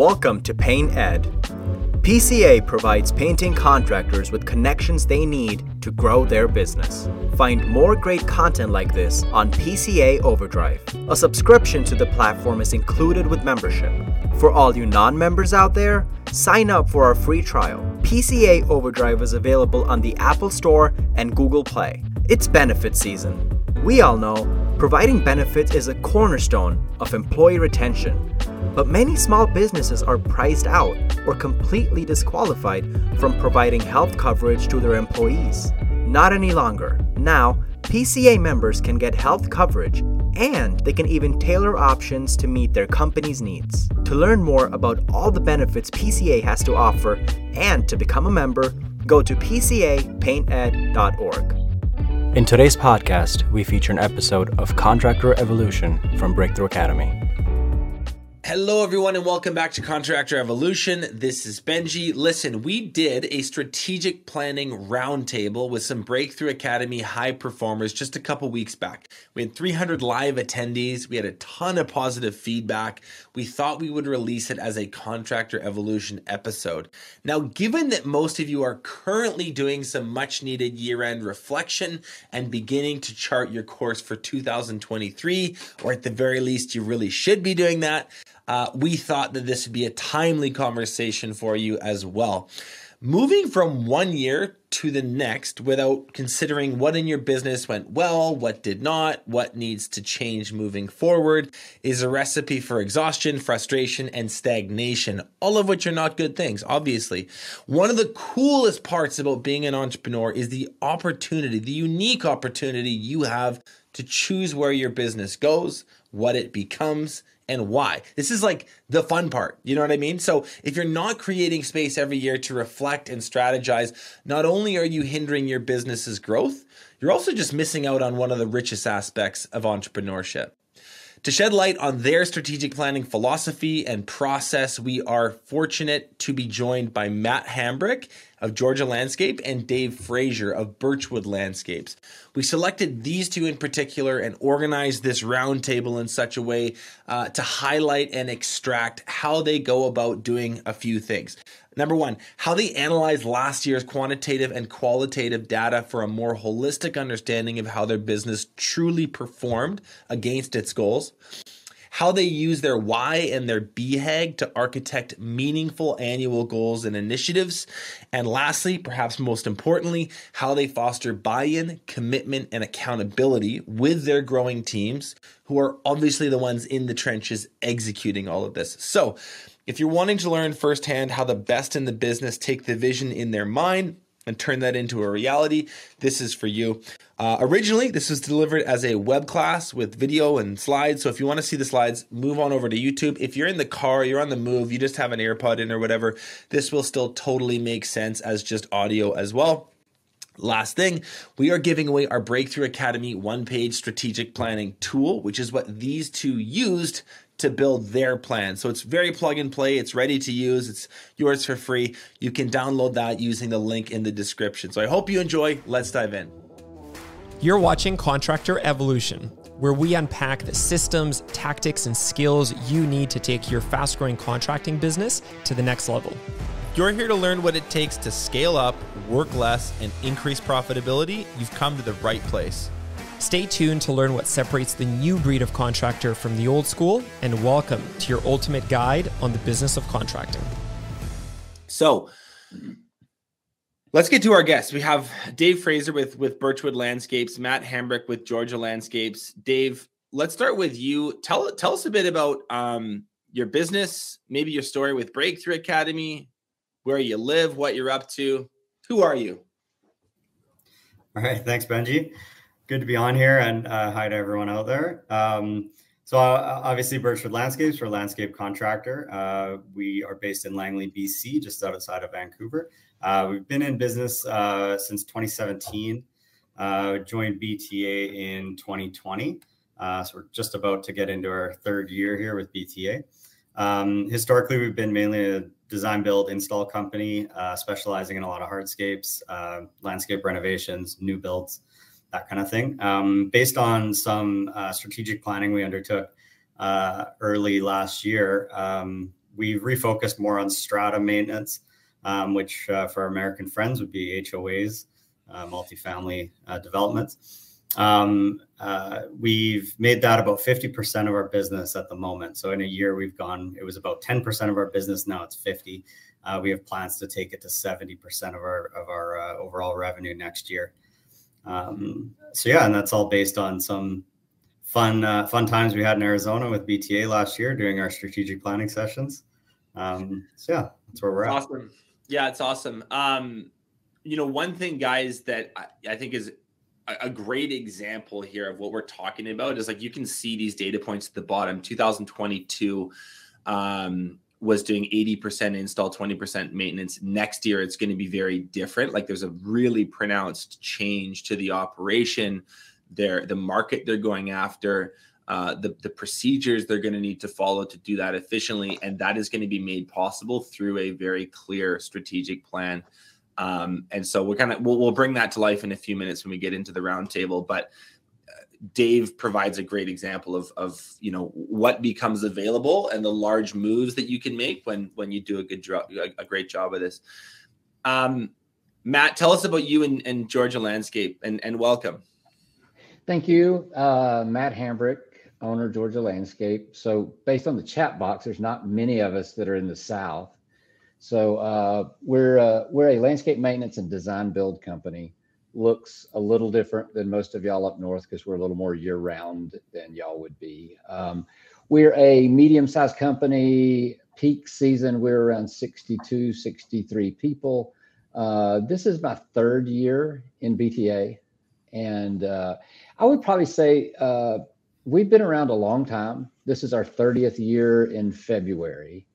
Welcome to Paint Ed. PCA provides painting contractors with connections they need to grow their business. Find more great content like this on PCA Overdrive. A subscription to the platform is included with membership. For all you non members out there, sign up for our free trial. PCA Overdrive is available on the Apple Store and Google Play. It's benefit season. We all know providing benefits is a cornerstone of employee retention, but many small businesses are priced out or completely disqualified from providing health coverage to their employees. Not any longer. Now, PCA members can get health coverage and they can even tailor options to meet their company's needs. To learn more about all the benefits PCA has to offer and to become a member, go to pcapainted.org. In today's podcast, we feature an episode of Contractor Evolution from Breakthrough Academy. Hello, everyone, and welcome back to Contractor Evolution. This is Benji. Listen, we did a strategic planning roundtable with some Breakthrough Academy high performers just a couple weeks back. We had 300 live attendees. We had a ton of positive feedback. We thought we would release it as a Contractor Evolution episode. Now, given that most of you are currently doing some much needed year end reflection and beginning to chart your course for 2023, or at the very least, you really should be doing that uh, we thought that this would be a timely conversation for you as well. Moving from one year to the next without considering what in your business went well, what did not, what needs to change moving forward is a recipe for exhaustion, frustration, and stagnation, all of which are not good things, obviously. One of the coolest parts about being an entrepreneur is the opportunity, the unique opportunity you have to choose where your business goes, what it becomes, and why. This is like the fun part. You know what I mean? So if you're not creating space every year to reflect and strategize, not only are you hindering your business's growth, you're also just missing out on one of the richest aspects of entrepreneurship. To shed light on their strategic planning philosophy and process, we are fortunate to be joined by Matt Hambrick of Georgia Landscape and Dave Frazier of Birchwood Landscapes. We selected these two in particular and organized this roundtable in such a way uh, to highlight and extract how they go about doing a few things. Number one, how they analyze last year's quantitative and qualitative data for a more holistic understanding of how their business truly performed against its goals how they use their why and their BHAG to architect meaningful annual goals and initiatives. And lastly, perhaps most importantly, how they foster buy in, commitment, and accountability with their growing teams, who are obviously the ones in the trenches executing all of this. So, if you're wanting to learn firsthand how the best in the business take the vision in their mind, and turn that into a reality, this is for you. Uh, originally, this was delivered as a web class with video and slides. So if you want to see the slides, move on over to YouTube. If you're in the car, you're on the move, you just have an AirPod in or whatever, this will still totally make sense as just audio as well. Last thing, we are giving away our Breakthrough Academy one page strategic planning tool, which is what these two used to build their plan. So it's very plug and play. It's ready to use. It's yours for free. You can download that using the link in the description. So I hope you enjoy. Let's dive in. You're watching Contractor Evolution, where we unpack the systems, tactics, and skills you need to take your fast growing contracting business to the next level. You're here to learn what it takes to scale up, work less, and increase profitability. You've come to the right place. Stay tuned to learn what separates the new breed of contractor from the old school, and welcome to your ultimate guide on the business of contracting. So, let's get to our guests. We have Dave Fraser with with Birchwood Landscapes, Matt Hambrick with Georgia Landscapes. Dave, let's start with you. Tell tell us a bit about um, your business, maybe your story with Breakthrough Academy, where you live, what you're up to. Who are you? All right, thanks, Benji good to be on here and uh, hi to everyone out there. Um, so uh, obviously Birchwood Landscapes, we're a landscape contractor. Uh, we are based in Langley, BC, just outside of Vancouver. Uh, we've been in business uh, since 2017. Uh, joined BTA in 2020. so we're just about to get into our third year here with BTA. Um, historically, we've been mainly a design build install company, specializing in a lot of hardscapes, landscape renovations, new builds that kind of thing. Um, based on some uh, strategic planning we undertook uh, early last year, um, we've refocused more on strata maintenance, um, which uh, for our American friends would be HOAs, uh, multifamily uh, developments. Um, uh, we've made that about 50% of our business at the moment. So in a year, we've gone, it was about 10% of our business. Now it's 50. Uh, we have plans to take it to 70% of our, of our overall revenue next year. Um, so yeah, and that's all based on some fun, uh, fun times we had in Arizona with BTA last year during our strategic planning sessions. Um, so yeah, that's where we're at. Awesome. Yeah, it's awesome. Um, you know, one thing, guys, that I, I think is a great example here of what we're talking about is like you can see these data points at the bottom 2022 um, was doing 80% install 20% maintenance. Next year it's going to be very different. Like there's a really pronounced change to the operation. There the market they're going after uh, the, the procedures they're going to need to follow to do that efficiently and that is going to be made possible through a very clear strategic plan. Um, and so we're kind of we'll, we'll bring that to life in a few minutes when we get into the roundtable. But Dave provides a great example of of you know what becomes available and the large moves that you can make when when you do a good job a, great job of this. Um, Matt, tell us about you and, and Georgia Landscape and and welcome. Thank you, uh, Matt Hambrick, owner Georgia Landscape. So based on the chat box, there's not many of us that are in the South. So uh, we're uh, we're a landscape maintenance and design build company. Looks a little different than most of y'all up north because we're a little more year round than y'all would be. Um, we're a medium sized company. Peak season, we're around 62, 63 people. Uh, this is my third year in BTA. And uh, I would probably say uh, we've been around a long time. This is our 30th year in February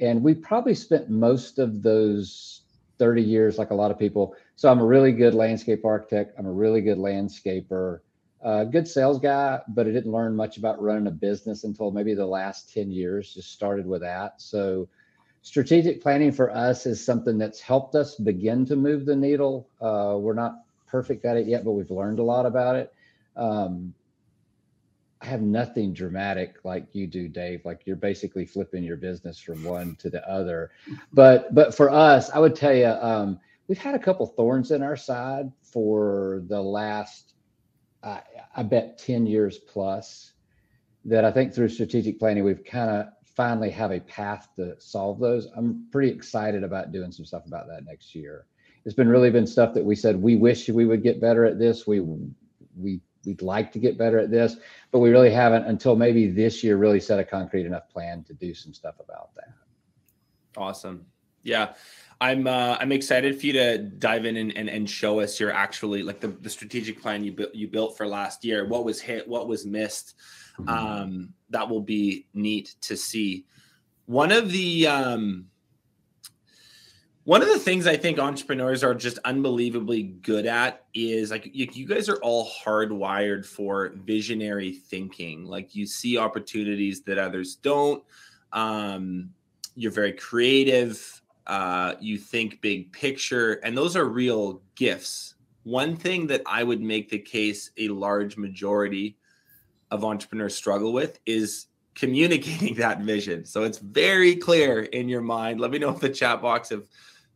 and we probably spent most of those 30 years like a lot of people so i'm a really good landscape architect i'm a really good landscaper uh, good sales guy but i didn't learn much about running a business until maybe the last 10 years just started with that so strategic planning for us is something that's helped us begin to move the needle uh, we're not perfect at it yet but we've learned a lot about it um, I have nothing dramatic like you do, Dave. Like you're basically flipping your business from one to the other. But but for us, I would tell you, um, we've had a couple thorns in our side for the last, uh, I bet, ten years plus. That I think through strategic planning, we've kind of finally have a path to solve those. I'm pretty excited about doing some stuff about that next year. It's been really been stuff that we said we wish we would get better at this. We we we'd like to get better at this, but we really haven't until maybe this year really set a concrete enough plan to do some stuff about that. Awesome. Yeah. I'm uh, I'm excited for you to dive in and, and, and show us your actually like the, the strategic plan you built you built for last year. What was hit, what was missed. Mm-hmm. Um, that will be neat to see. One of the um, one of the things I think entrepreneurs are just unbelievably good at is like you, you, guys are all hardwired for visionary thinking. Like you see opportunities that others don't. Um, you're very creative. Uh, you think big picture, and those are real gifts. One thing that I would make the case a large majority of entrepreneurs struggle with is communicating that vision. So it's very clear in your mind. Let me know in the chat box if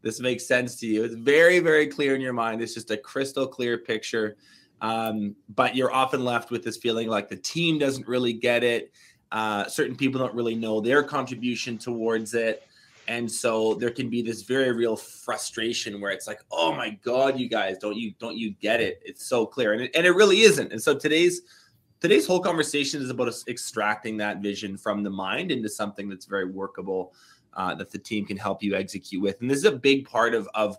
this makes sense to you. It's very, very clear in your mind. It's just a crystal clear picture. Um, but you're often left with this feeling like the team doesn't really get it. Uh, certain people don't really know their contribution towards it. And so there can be this very real frustration where it's like, oh my God, you guys, don't you don't you get it? It's so clear. And it, and it really isn't. And so today's today's whole conversation is about extracting that vision from the mind into something that's very workable uh, that the team can help you execute with. And this is a big part of, of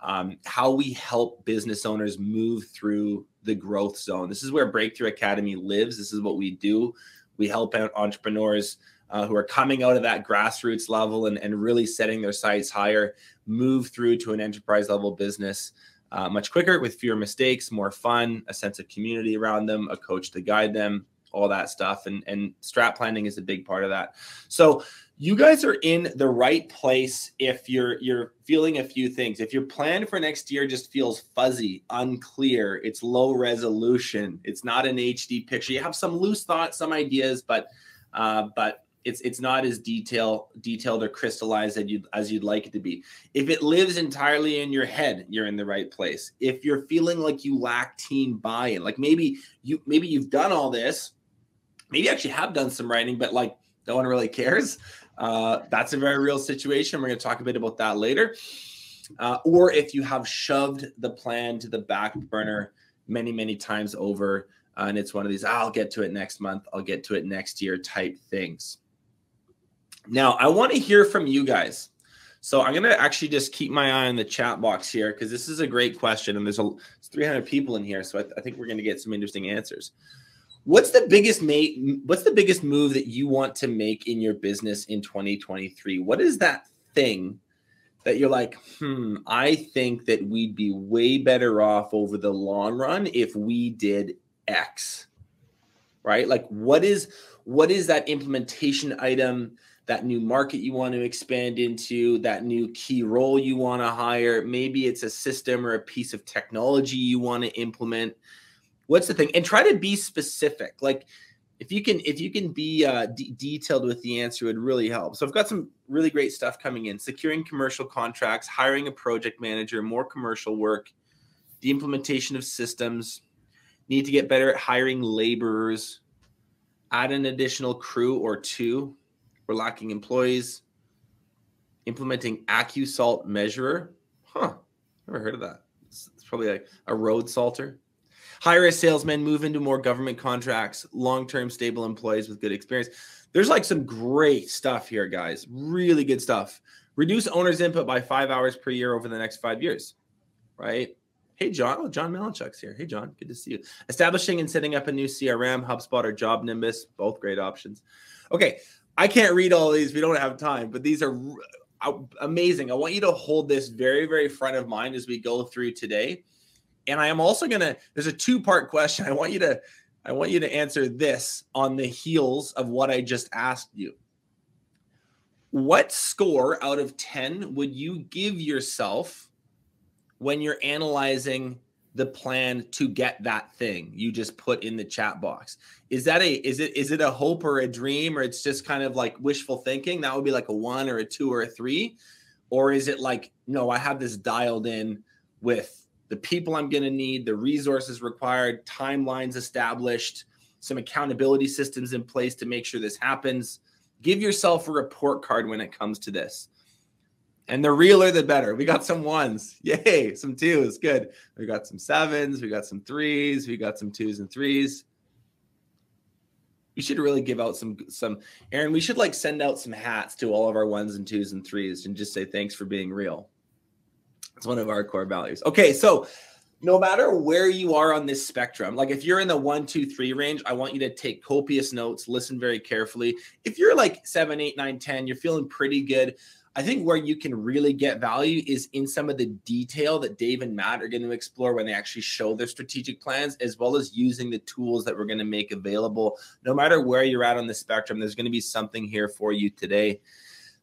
um, how we help business owners move through the growth zone. This is where Breakthrough Academy lives. This is what we do. We help out entrepreneurs uh, who are coming out of that grassroots level and, and really setting their sights higher, move through to an enterprise level business uh, much quicker with fewer mistakes, more fun, a sense of community around them, a coach to guide them, all that stuff. And, and strat planning is a big part of that. So you guys are in the right place if you're you're feeling a few things if your plan for next year just feels fuzzy unclear it's low resolution it's not an hd picture you have some loose thoughts some ideas but uh, but it's it's not as detail detailed or crystallized as you as you'd like it to be. If it lives entirely in your head, you're in the right place. If you're feeling like you lack team buy-in, like maybe you maybe you've done all this, maybe you actually have done some writing, but like no one really cares. Uh, that's a very real situation. We're going to talk a bit about that later. Uh, or if you have shoved the plan to the back burner many many times over, uh, and it's one of these I'll get to it next month, I'll get to it next year type things. Now, I want to hear from you guys. So I'm going to actually just keep my eye on the chat box here because this is a great question. And there's a 300 people in here. So I, th- I think we're going to get some interesting answers. What's the biggest mate? What's the biggest move that you want to make in your business in 2023? What is that thing that you're like, hmm, I think that we'd be way better off over the long run if we did X? Right? Like what is what is that implementation item? That new market you want to expand into, that new key role you want to hire. Maybe it's a system or a piece of technology you want to implement. What's the thing? And try to be specific. Like if you can, if you can be uh, d- detailed with the answer, it would really help. So I've got some really great stuff coming in: securing commercial contracts, hiring a project manager, more commercial work, the implementation of systems. Need to get better at hiring laborers. Add an additional crew or two we're lacking employees. Implementing AccuSalt measurer. Huh. Never heard of that. It's, it's probably like a road salter. Hire a salesman, move into more government contracts, long term stable employees with good experience. There's like some great stuff here, guys. Really good stuff. Reduce owner's input by five hours per year over the next five years, right? Hey, John. Oh, John Malinchuk's here. Hey, John. Good to see you. Establishing and setting up a new CRM, HubSpot, or JobNimbus. Both great options. Okay. I can't read all these. We don't have time, but these are uh, amazing. I want you to hold this very, very front of mind as we go through today. And I am also going to, there's a two part question. I want you to, I want you to answer this on the heels of what I just asked you. What score out of 10 would you give yourself when you're analyzing the plan to get that thing you just put in the chat box. Is that a is it is it a hope or a dream or it's just kind of like wishful thinking? That would be like a one or a two or a three? Or is it like no i have this dialed in with the people i'm going to need the resources required timelines established some accountability systems in place to make sure this happens? Give yourself a report card when it comes to this and the realer, the better. We got some ones. Yay. Some twos. Good. We got some sevens. We got some threes. We got some twos and threes. We should really give out some, some, Aaron, we should like send out some hats to all of our ones and twos and threes and just say thanks for being real. It's one of our core values. Okay. So, no matter where you are on this spectrum, like if you're in the one, two, three range, I want you to take copious notes, listen very carefully. If you're like seven, eight, nine, 10, you're feeling pretty good. I think where you can really get value is in some of the detail that Dave and Matt are going to explore when they actually show their strategic plans, as well as using the tools that we're going to make available. No matter where you're at on the spectrum, there's going to be something here for you today.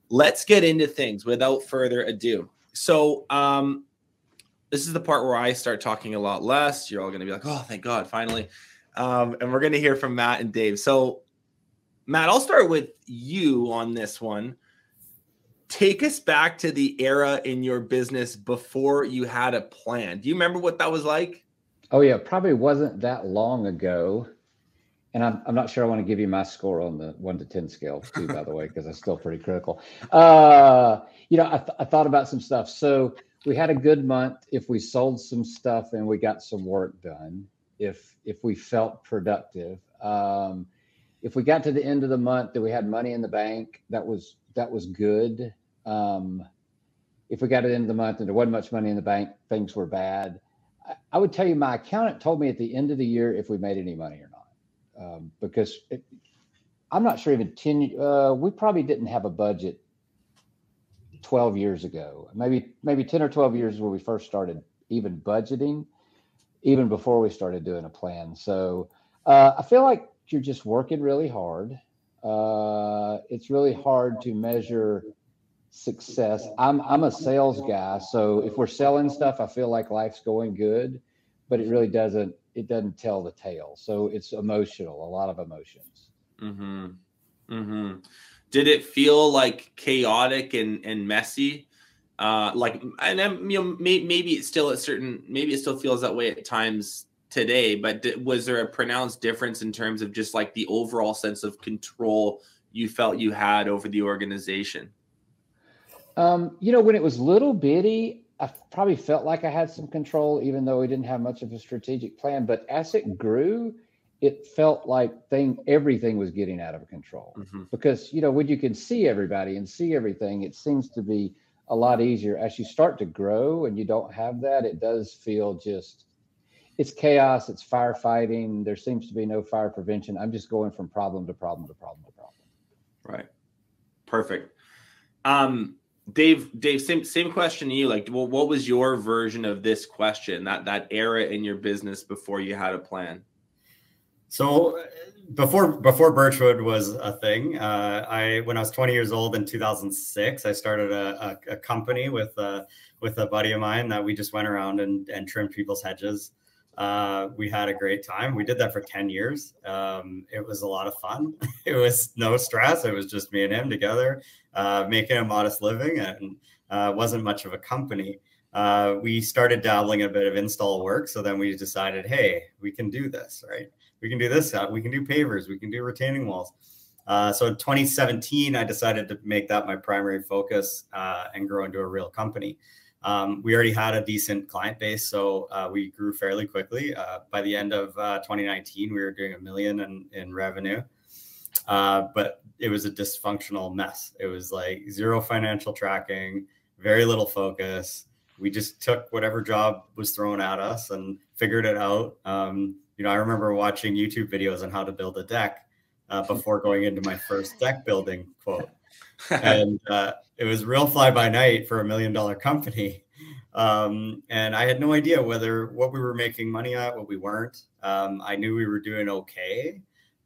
Let's get into things without further ado. So, um, this is the part where I start talking a lot less. You're all going to be like, oh, thank God, finally. Um, and we're going to hear from Matt and Dave. So, Matt, I'll start with you on this one take us back to the era in your business before you had a plan. Do you remember what that was like? Oh yeah, probably wasn't that long ago. And I'm, I'm not sure I want to give you my score on the one to 10 scale too, by the way, because that's still pretty critical. Uh, you know, I, th- I thought about some stuff. So we had a good month if we sold some stuff and we got some work done, if, if we felt productive. Um, if we got to the end of the month that we had money in the bank, that was, that was good um, if we got it into the month and there wasn't much money in the bank, things were bad. I, I, would tell you, my accountant told me at the end of the year if we made any money or not, um, because it, I'm not sure even 10, uh, we probably didn't have a budget 12 years ago, maybe, maybe 10 or 12 years where we first started even budgeting, even before we started doing a plan. So uh, I feel like you're just working really hard. Uh, it's really hard to measure success. I'm I'm a sales guy, so if we're selling stuff, I feel like life's going good, but it really doesn't it doesn't tell the tale. So it's emotional, a lot of emotions. Mm-hmm. Mm-hmm. Did it feel like chaotic and and messy? Uh, like, and then, you know, may, maybe it's still a certain, maybe it still feels that way at times today. But was there a pronounced difference in terms of just like the overall sense of control you felt you had over the organization? Um, you know, when it was little bitty, I probably felt like I had some control, even though we didn't have much of a strategic plan. But as it grew, it felt like thing everything was getting out of control mm-hmm. because you know when you can see everybody and see everything, it seems to be a lot easier. As you start to grow and you don't have that, it does feel just it's chaos. It's firefighting. There seems to be no fire prevention. I'm just going from problem to problem to problem to problem. Right. Perfect. Um, Dave, Dave, same same question to you. Like, well, what was your version of this question? That that era in your business before you had a plan. So before before Birchwood was a thing, uh, I when I was 20 years old in 2006, I started a, a, a company with a with a buddy of mine that we just went around and and trimmed people's hedges. Uh, we had a great time. We did that for 10 years. Um, it was a lot of fun. it was no stress. It was just me and him together, uh, making a modest living and uh, wasn't much of a company. Uh, we started dabbling a bit of install work. So then we decided, hey, we can do this, right? We can do this. Uh, we can do pavers. We can do retaining walls. Uh, so in 2017, I decided to make that my primary focus and grow into a real company. Um, we already had a decent client base, so uh, we grew fairly quickly. Uh, by the end of uh, 2019, we were doing a million in, in revenue, uh, but it was a dysfunctional mess. It was like zero financial tracking, very little focus. We just took whatever job was thrown at us and figured it out. Um, you know, I remember watching YouTube videos on how to build a deck uh, before going into my first deck building quote. and uh, it was real fly by night for a million dollar company. Um, and I had no idea whether what we were making money at, what we weren't. Um, I knew we were doing okay,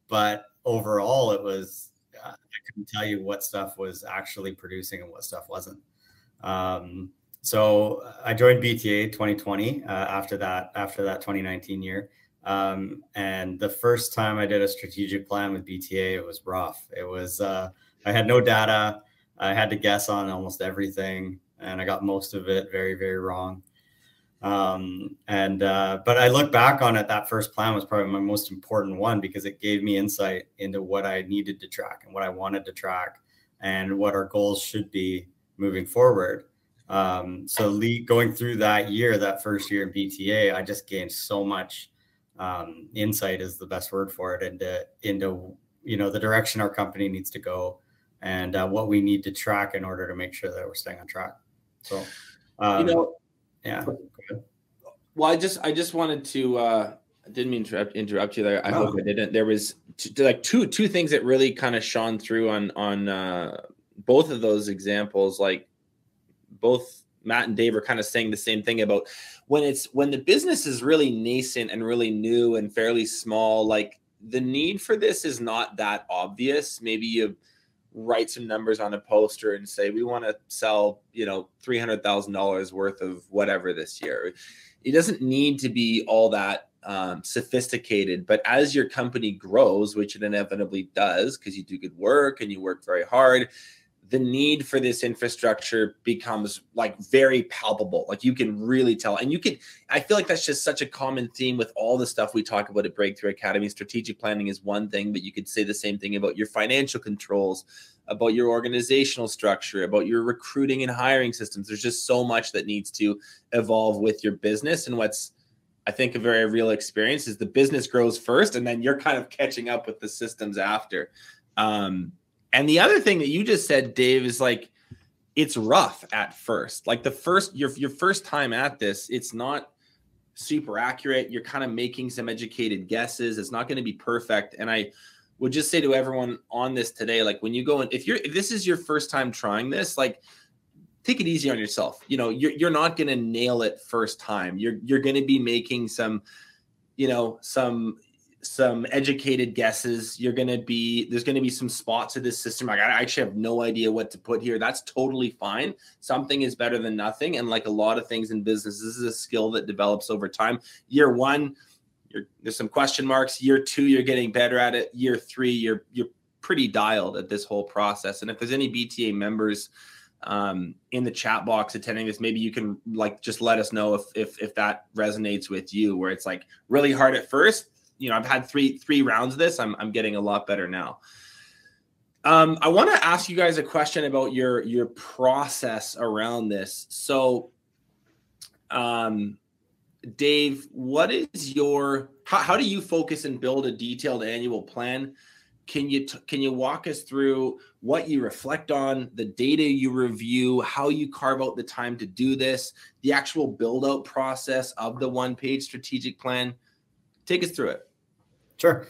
but overall, it was uh, I couldn't tell you what stuff was actually producing and what stuff wasn't. Um, so I joined BTA 2020 uh, after that after that 2019 year. Um, and the first time I did a strategic plan with BTA, it was rough. It was uh, I had no data. I had to guess on almost everything, and I got most of it very, very wrong. Um, and uh, but I look back on it. That first plan was probably my most important one because it gave me insight into what I needed to track and what I wanted to track, and what our goals should be moving forward. Um, so le- going through that year, that first year in BTA, I just gained so much um, insight is the best word for it into into you know the direction our company needs to go and uh, what we need to track in order to make sure that we're staying on track. So, um, you know, yeah. Well, I just I just wanted to uh, I didn't mean to interrupt, you there. I hope I didn't. There was t- like two two things that really kind of shone through on on uh, both of those examples. Like both Matt and Dave are kind of saying the same thing about when it's when the business is really nascent and really new and fairly small. Like the need for this is not that obvious. Maybe you write some numbers on a poster and say we want to sell you know $300000 worth of whatever this year. It doesn't need to be all that um, sophisticated but as your company grows which it inevitably does because you do good work and you work very hard the need for this infrastructure becomes like very palpable. Like you can really tell. And you can, I feel like that's just such a common theme with all the stuff we talk about at Breakthrough Academy. Strategic planning is one thing, but you could say the same thing about your financial controls, about your organizational structure, about your recruiting and hiring systems. There's just so much that needs to evolve with your business. And what's, I think, a very real experience is the business grows first, and then you're kind of catching up with the systems after. Um, and the other thing that you just said, Dave, is like it's rough at first. Like the first your your first time at this, it's not super accurate. You're kind of making some educated guesses. It's not going to be perfect. And I would just say to everyone on this today, like when you go in, if you're if this is your first time trying this, like take it easy on yourself. You know, you're you're not going to nail it first time. You're you're going to be making some, you know, some some educated guesses. You're going to be, there's going to be some spots of this system. Like, I actually have no idea what to put here. That's totally fine. Something is better than nothing. And like a lot of things in business, this is a skill that develops over time. Year one, there's some question marks. Year two, you're getting better at it. Year three, you're, you're pretty dialed at this whole process. And if there's any BTA members um, in the chat box attending this, maybe you can like just let us know if if if that resonates with you, where it's like really hard at first. You know, I've had three three rounds of this. I'm I'm getting a lot better now. Um, I want to ask you guys a question about your your process around this. So, um, Dave, what is your how, how do you focus and build a detailed annual plan? Can you t- can you walk us through what you reflect on, the data you review, how you carve out the time to do this, the actual build out process of the one page strategic plan? Take us through it. Sure.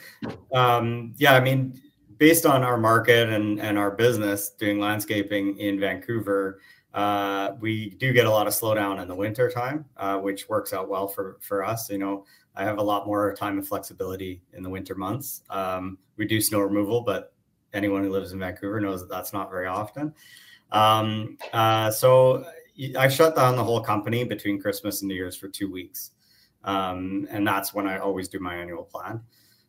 Um, yeah, I mean, based on our market and, and our business doing landscaping in Vancouver, uh, we do get a lot of slowdown in the winter time, uh, which works out well for, for us. You know, I have a lot more time and flexibility in the winter months. Um, we do snow removal, but anyone who lives in Vancouver knows that that's not very often. Um, uh, so I shut down the whole company between Christmas and New Year's for two weeks. Um, and that's when I always do my annual plan.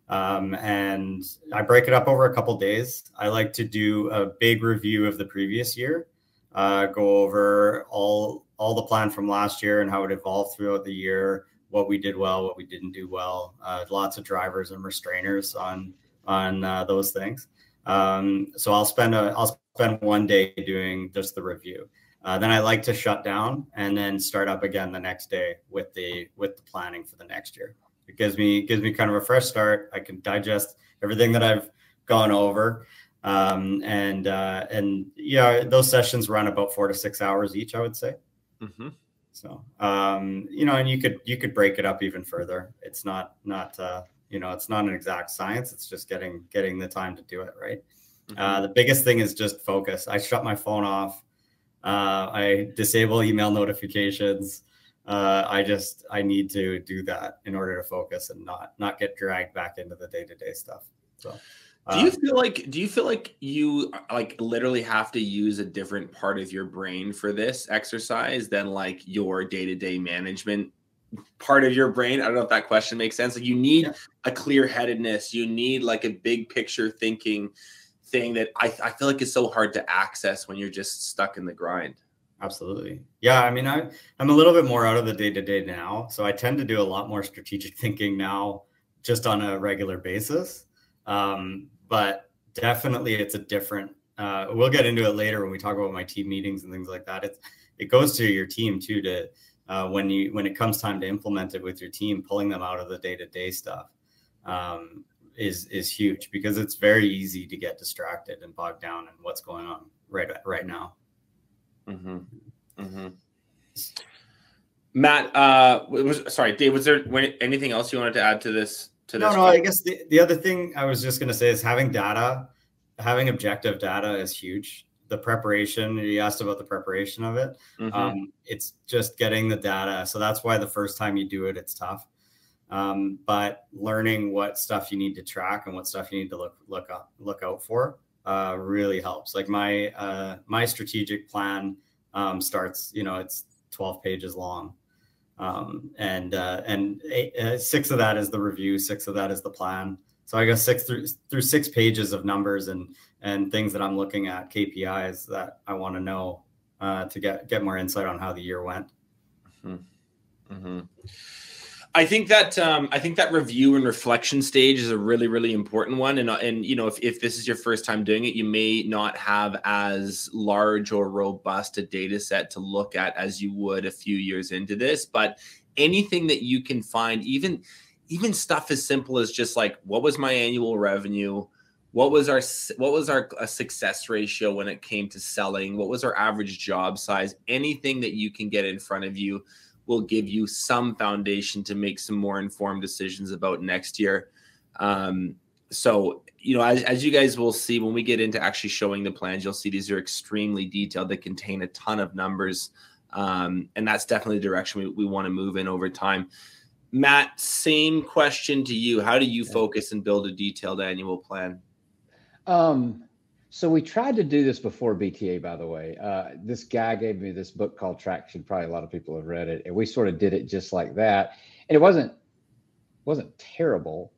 Um, and I break it up over a couple days. I like to do a big review of the previous year, uh, go over all all the plan from last year and how it evolved throughout the year, what we did well, what we didn't do well. Uh, lots of drivers and restrainers on on uh, those things. Um, so I'll spend a I'll spend one day doing just the review. Uh, then I like to shut down and then start up again the next day with the with the planning for the next year. It gives me gives me kind of a fresh start. I can digest everything that I've gone over, um, and uh, and yeah, those sessions run about four to six hours each. I would say. Mm-hmm. So um, you know, and you could you could break it up even further. It's not not uh, you know it's not an exact science. It's just getting getting the time to do it right. Mm-hmm. Uh, the biggest thing is just focus. I shut my phone off. Uh, I disable email notifications uh, I just I need to do that in order to focus and not not get dragged back into the day to day stuff. So. do you uh, feel like do you feel like you like literally have to use a different part of your brain for this exercise than like your day-to-day management part of your brain? I don't know if that question makes sense. Like you need yeah. a clear-headedness, you need like a big picture thinking thing that I, I feel like is so hard to access when you're just stuck in the grind. Absolutely. Yeah. I mean, I, I'm a little bit more out of the day to day now. So I tend to do a lot more strategic thinking now just on a regular basis. Um, but definitely it's a different, uh, we'll get into it later when we talk about my team meetings and things like that. It's, it goes to your team too, to, uh, when you, when it comes time to implement it with your team, pulling them out of the day to day stuff. Um, is is huge because it's very easy to get distracted and bogged down in what's going on right right now. Mm-hmm. Mm-hmm. Matt, uh, was sorry, Dave. Was there anything else you wanted to add to this? To no, no. I guess the, the other thing I was just going to say is having data, having objective data is huge. The preparation you asked about the preparation of it. Mm-hmm. Um, it's just getting the data. So that's why the first time you do it, it's tough. Um, but learning what stuff you need to track and what stuff you need to look look up look out for uh, really helps. Like my uh, my strategic plan um, starts, you know, it's 12 pages long, um, and uh, and eight, uh, six of that is the review, six of that is the plan. So I go six through through six pages of numbers and and things that I'm looking at, KPIs that I want to know uh, to get get more insight on how the year went. Mm-hmm. Mm-hmm. I think that um, I think that review and reflection stage is a really really important one, and and you know if if this is your first time doing it, you may not have as large or robust a data set to look at as you would a few years into this. But anything that you can find, even even stuff as simple as just like what was my annual revenue, what was our what was our success ratio when it came to selling, what was our average job size, anything that you can get in front of you will give you some foundation to make some more informed decisions about next year. Um, so, you know, as, as you guys will see when we get into actually showing the plans, you'll see these are extremely detailed. They contain a ton of numbers. Um, and that's definitely the direction we, we want to move in over time. Matt, same question to you. How do you focus and build a detailed annual plan? Um, so we tried to do this before BTA, by the way. Uh, this guy gave me this book called Traction. Probably a lot of people have read it, and we sort of did it just like that. And it wasn't wasn't terrible,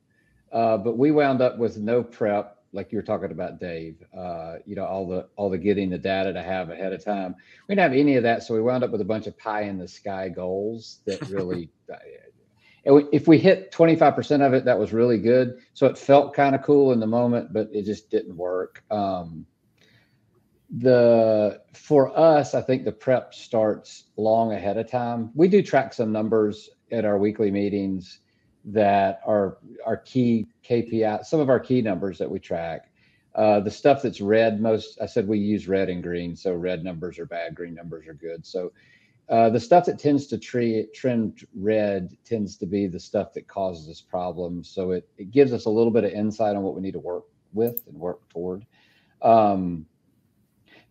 uh, but we wound up with no prep, like you were talking about, Dave. Uh, you know, all the all the getting the data to have ahead of time. We didn't have any of that, so we wound up with a bunch of pie in the sky goals that really. if we hit 25% of it, that was really good. So it felt kind of cool in the moment, but it just didn't work. Um, the for us, I think the prep starts long ahead of time. We do track some numbers at our weekly meetings that are our key KPI, some of our key numbers that we track. Uh, the stuff that's red, most I said we use red and green, so red numbers are bad, green numbers are good. So uh, the stuff that tends to tre- trend red tends to be the stuff that causes us problems. So it, it gives us a little bit of insight on what we need to work with and work toward. Um,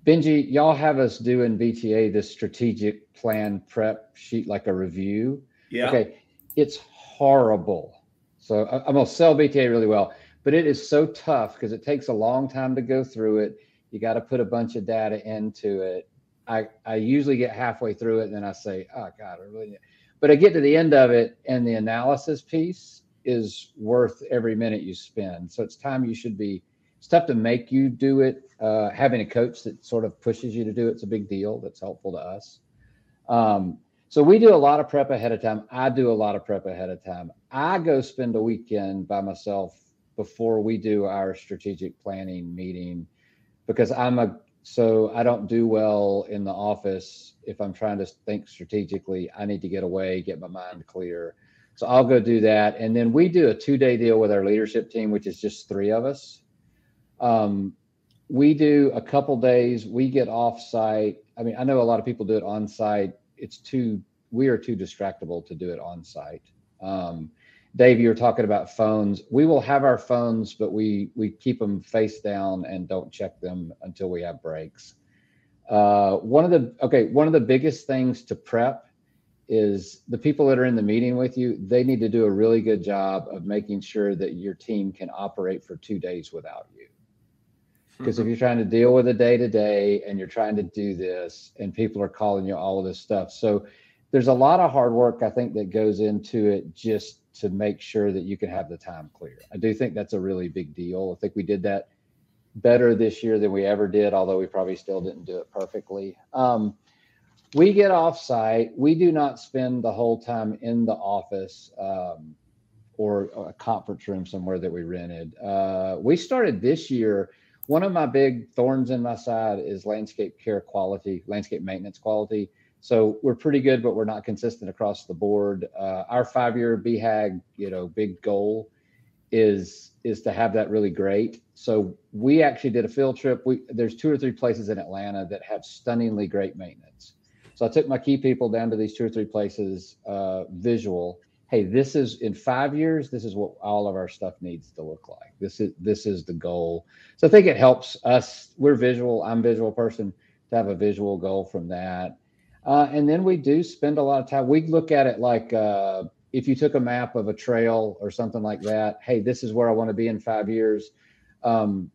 Benji, y'all have us doing BTA this strategic plan prep sheet like a review. Yeah. Okay. It's horrible. So I'm gonna sell BTA really well, but it is so tough because it takes a long time to go through it. You got to put a bunch of data into it. I I usually get halfway through it and then I say, oh God, I really. Need. But I get to the end of it and the analysis piece is worth every minute you spend. So it's time you should be. It's tough to make you do it. Uh, having a coach that sort of pushes you to do it's a big deal. That's helpful to us. Um, so we do a lot of prep ahead of time. I do a lot of prep ahead of time. I go spend a weekend by myself before we do our strategic planning meeting because I'm a so I don't do well in the office if I'm trying to think strategically. I need to get away, get my mind clear. So I'll go do that. And then we do a two day deal with our leadership team, which is just three of us. Um, we do a couple days, we get off site. I mean, I know a lot of people do it on site it's too we are too distractible to do it on site. Um, Dave, you were talking about phones. We will have our phones, but we we keep them face down and don't check them until we have breaks. Uh, one of the okay, one of the biggest things to prep is the people that are in the meeting with you. They need to do a really good job of making sure that your team can operate for two days without you. Because mm-hmm. if you're trying to deal with a day to day and you're trying to do this and people are calling you all of this stuff. So there's a lot of hard work, I think, that goes into it just to make sure that you can have the time clear. I do think that's a really big deal. I think we did that better this year than we ever did, although we probably still didn't do it perfectly. Um, we get off site. We do not spend the whole time in the office um, or a conference room somewhere that we rented. Uh, we started this year one of my big thorns in my side is landscape care quality, landscape maintenance quality. So we're pretty good, but we're not consistent across the board. Uh, our five-year BHAG, you know, big goal is is to have that really great. So we actually did a field trip. We there's two or three places in Atlanta that have stunningly great maintenance. So I took my key people down to these two or three places, uh, visual, hey, this is in five years, this is what all of our stuff needs to look like. This is this is the goal. So I think it helps us. We're visual. I'm visual person to have a visual goal from that. Uh, and then we do spend a lot of time. We look at it like uh, if you took a map of a trail or something like that. Hey, this is where I want to be in five years. Um,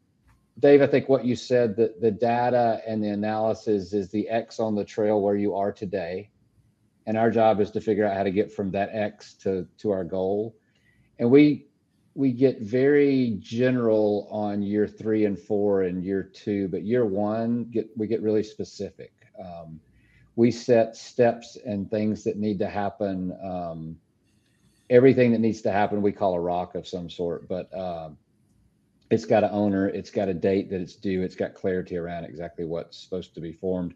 Dave, I think what you said that the data and the analysis is the X on the trail where you are today and our job is to figure out how to get from that x to to our goal and we we get very general on year three and four and year two but year one get we get really specific um, we set steps and things that need to happen um, everything that needs to happen we call a rock of some sort but um, it's got an owner it's got a date that it's due it's got clarity around exactly what's supposed to be formed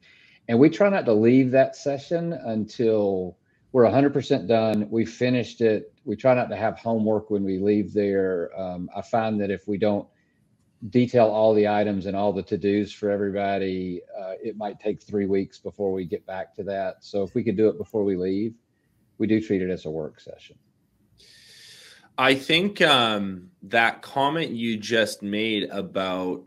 and we try not to leave that session until we're 100% done. We finished it. We try not to have homework when we leave there. Um, I find that if we don't detail all the items and all the to dos for everybody, uh, it might take three weeks before we get back to that. So if we could do it before we leave, we do treat it as a work session. I think um, that comment you just made about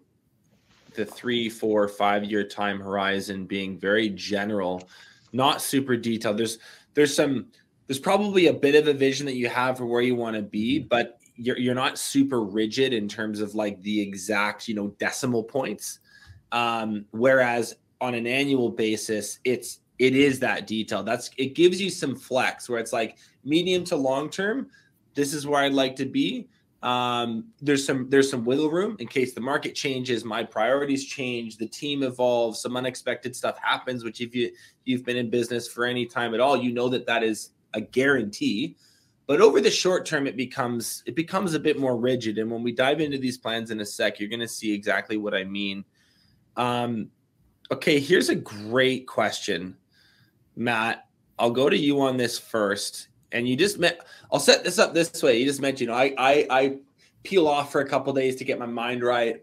the three, four, five year time horizon being very general, not super detailed. There's there's some there's probably a bit of a vision that you have for where you want to be, but you're you're not super rigid in terms of like the exact you know decimal points. Um, whereas on an annual basis, it's it is that detail. That's it gives you some flex where it's like medium to long term. This is where I'd like to be Um, there's some there's some wiggle room in case the market changes, my priorities change, the team evolves, some unexpected stuff happens. Which if you you've been in business for any time at all, you know that that is a guarantee. But over the short term, it becomes it becomes a bit more rigid. And when we dive into these plans in a sec, you're going to see exactly what I mean. Um, okay, here's a great question, Matt. I'll go to you on this first and you just met i'll set this up this way you just mentioned you know i i, I peel off for a couple days to get my mind right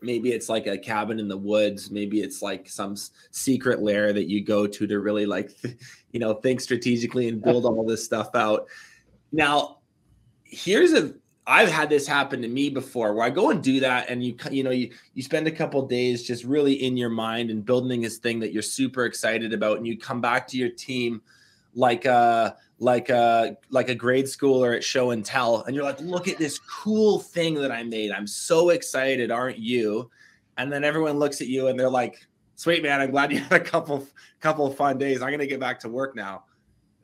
maybe it's like a cabin in the woods maybe it's like some secret lair that you go to to really like you know think strategically and build all this stuff out now here's a I've had this happen to me before where I go and do that and you you know you you spend a couple days just really in your mind and building this thing that you're super excited about and you come back to your team like a like a like a grade schooler at show and tell and you're like look at this cool thing that i made. I'm so excited aren't you? And then everyone looks at you and they're like sweet man i'm glad you had a couple couple of fun days. I'm gonna get back to work now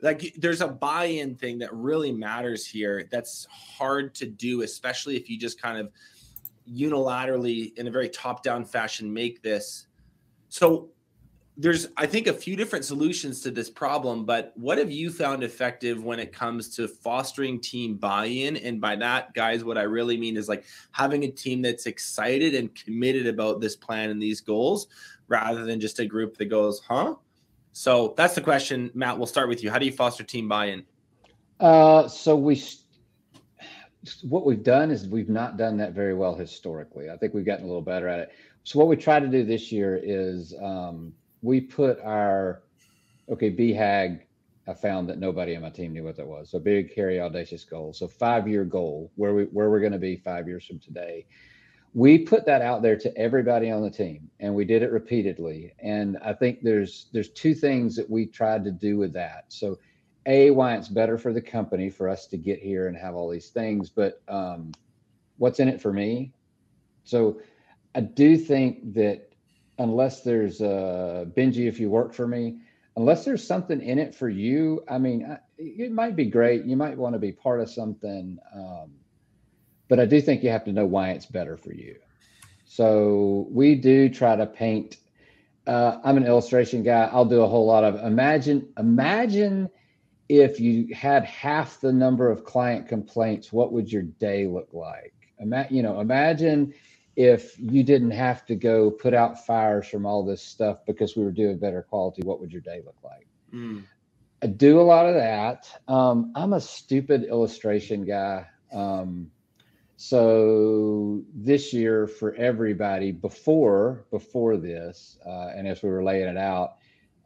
like there's a buy-in thing that really matters here that's hard to do especially if you just kind of unilaterally in a very top-down fashion make this. So there's i think a few different solutions to this problem but what have you found effective when it comes to fostering team buy-in? And by that guys what i really mean is like having a team that's excited and committed about this plan and these goals rather than just a group that goes huh so that's the question matt we'll start with you how do you foster team buy-in uh, so we what we've done is we've not done that very well historically i think we've gotten a little better at it so what we try to do this year is um, we put our okay BHAG. I found that nobody on my team knew what that was. So big, hairy, audacious goal. So five year goal, where we where we're going to be five years from today. We put that out there to everybody on the team, and we did it repeatedly. And I think there's there's two things that we tried to do with that. So, a why it's better for the company for us to get here and have all these things, but um, what's in it for me? So, I do think that unless there's a Benji, if you work for me, unless there's something in it for you, I mean, it might be great. You might want to be part of something. Um, but I do think you have to know why it's better for you. So we do try to paint. Uh, I'm an illustration guy. I'll do a whole lot of imagine. Imagine if you had half the number of client complaints. What would your day look like? Ima- you know, imagine if you didn't have to go put out fires from all this stuff because we were doing better quality, what would your day look like? Mm. I do a lot of that. Um, I'm a stupid illustration guy. Um, so this year for everybody before before this, uh, and as we were laying it out,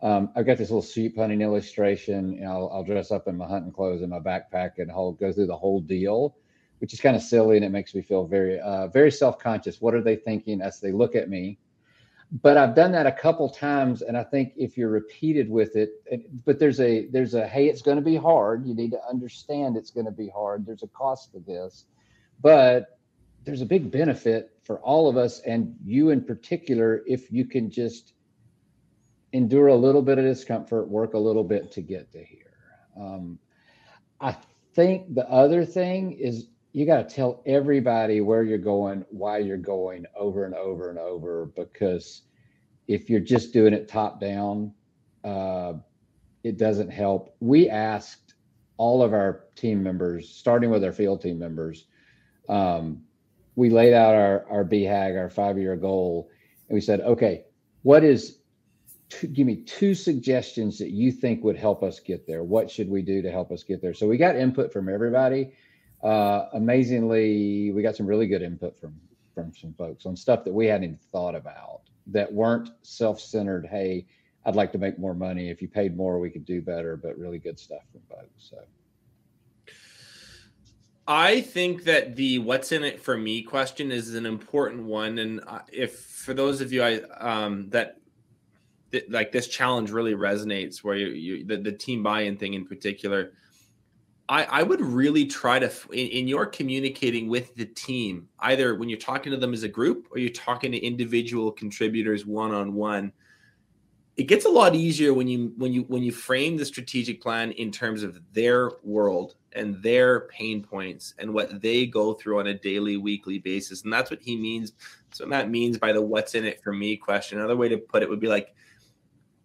um, I've got this little sheep hunting illustration. I'll, I'll, dress up in my hunting clothes and my backpack and whole go through the whole deal which is kind of silly and it makes me feel very uh, very self-conscious. What are they thinking as they look at me? But i've done that a couple times and i think if you're repeated with it, but there's a there's a hey it's going to be hard. You need to understand it's going to be hard. There's a cost to this but there's a big benefit for all of us and you in particular if you can just endure a little bit of discomfort work a little bit to get to here um, i think the other thing is you got to tell everybody where you're going, why you're going over and over and over. Because if you're just doing it top down, uh, it doesn't help. We asked all of our team members, starting with our field team members, um, we laid out our, our BHAG, our five year goal, and we said, okay, what is, two, give me two suggestions that you think would help us get there. What should we do to help us get there? So we got input from everybody uh, amazingly, we got some really good input from from some folks on stuff that we hadn't even thought about that weren't self-centered. Hey, I'd like to make more money. If you paid more, we could do better. But really good stuff from folks. So. I think that the "what's in it for me" question is an important one, and if for those of you I um, that like this challenge really resonates, where you, you the, the team buy-in thing in particular, I, I would really try to in, in your communicating with the team, either when you're talking to them as a group or you're talking to individual contributors one on one. It gets a lot easier when you when you when you frame the strategic plan in terms of their world and their pain points and what they go through on a daily, weekly basis. And that's what he means. So that means by the what's in it for me question. Another way to put it would be like,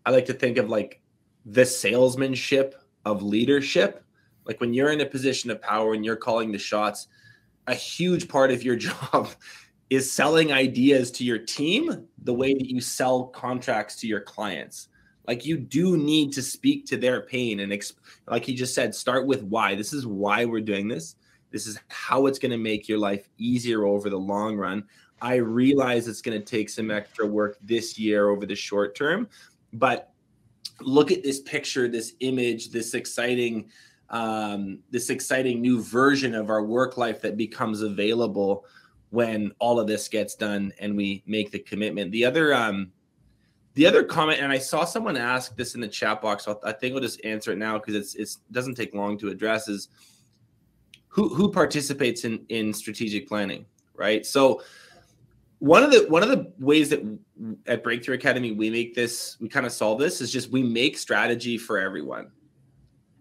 I like to think of like the salesmanship of leadership. Like when you're in a position of power and you're calling the shots, a huge part of your job is selling ideas to your team the way that you sell contracts to your clients. Like you do need to speak to their pain and exp- like he just said, start with why. This is why we're doing this. This is how it's going to make your life easier over the long run. I realize it's going to take some extra work this year over the short term, but look at this picture, this image, this exciting um, this exciting new version of our work life that becomes available when all of this gets done and we make the commitment. The other um, the other comment, and I saw someone ask this in the chat box. So I think I'll just answer it now because it's it doesn't take long to address. Is who who participates in in strategic planning, right? So one of the one of the ways that at Breakthrough Academy we make this we kind of solve this is just we make strategy for everyone.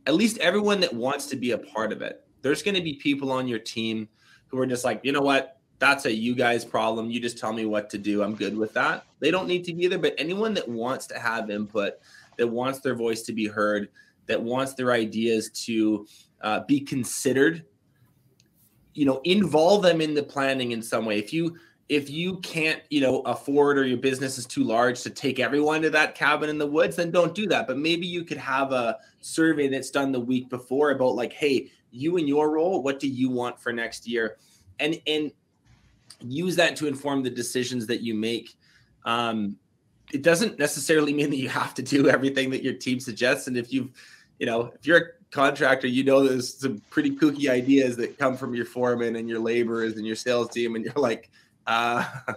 At least everyone that wants to be a part of it. There's going to be people on your team who are just like, you know what, that's a you guys problem. You just tell me what to do. I'm good with that. They don't need to be there, but anyone that wants to have input, that wants their voice to be heard, that wants their ideas to uh, be considered, you know, involve them in the planning in some way. If you if you can't, you know, afford or your business is too large to take everyone to that cabin in the woods, then don't do that. But maybe you could have a survey that's done the week before about like, hey, you and your role, what do you want for next year? And and use that to inform the decisions that you make. Um, it doesn't necessarily mean that you have to do everything that your team suggests. And if you've, you know, if you're a contractor, you know there's some pretty kooky ideas that come from your foreman and your laborers and your sales team, and you're like, uh,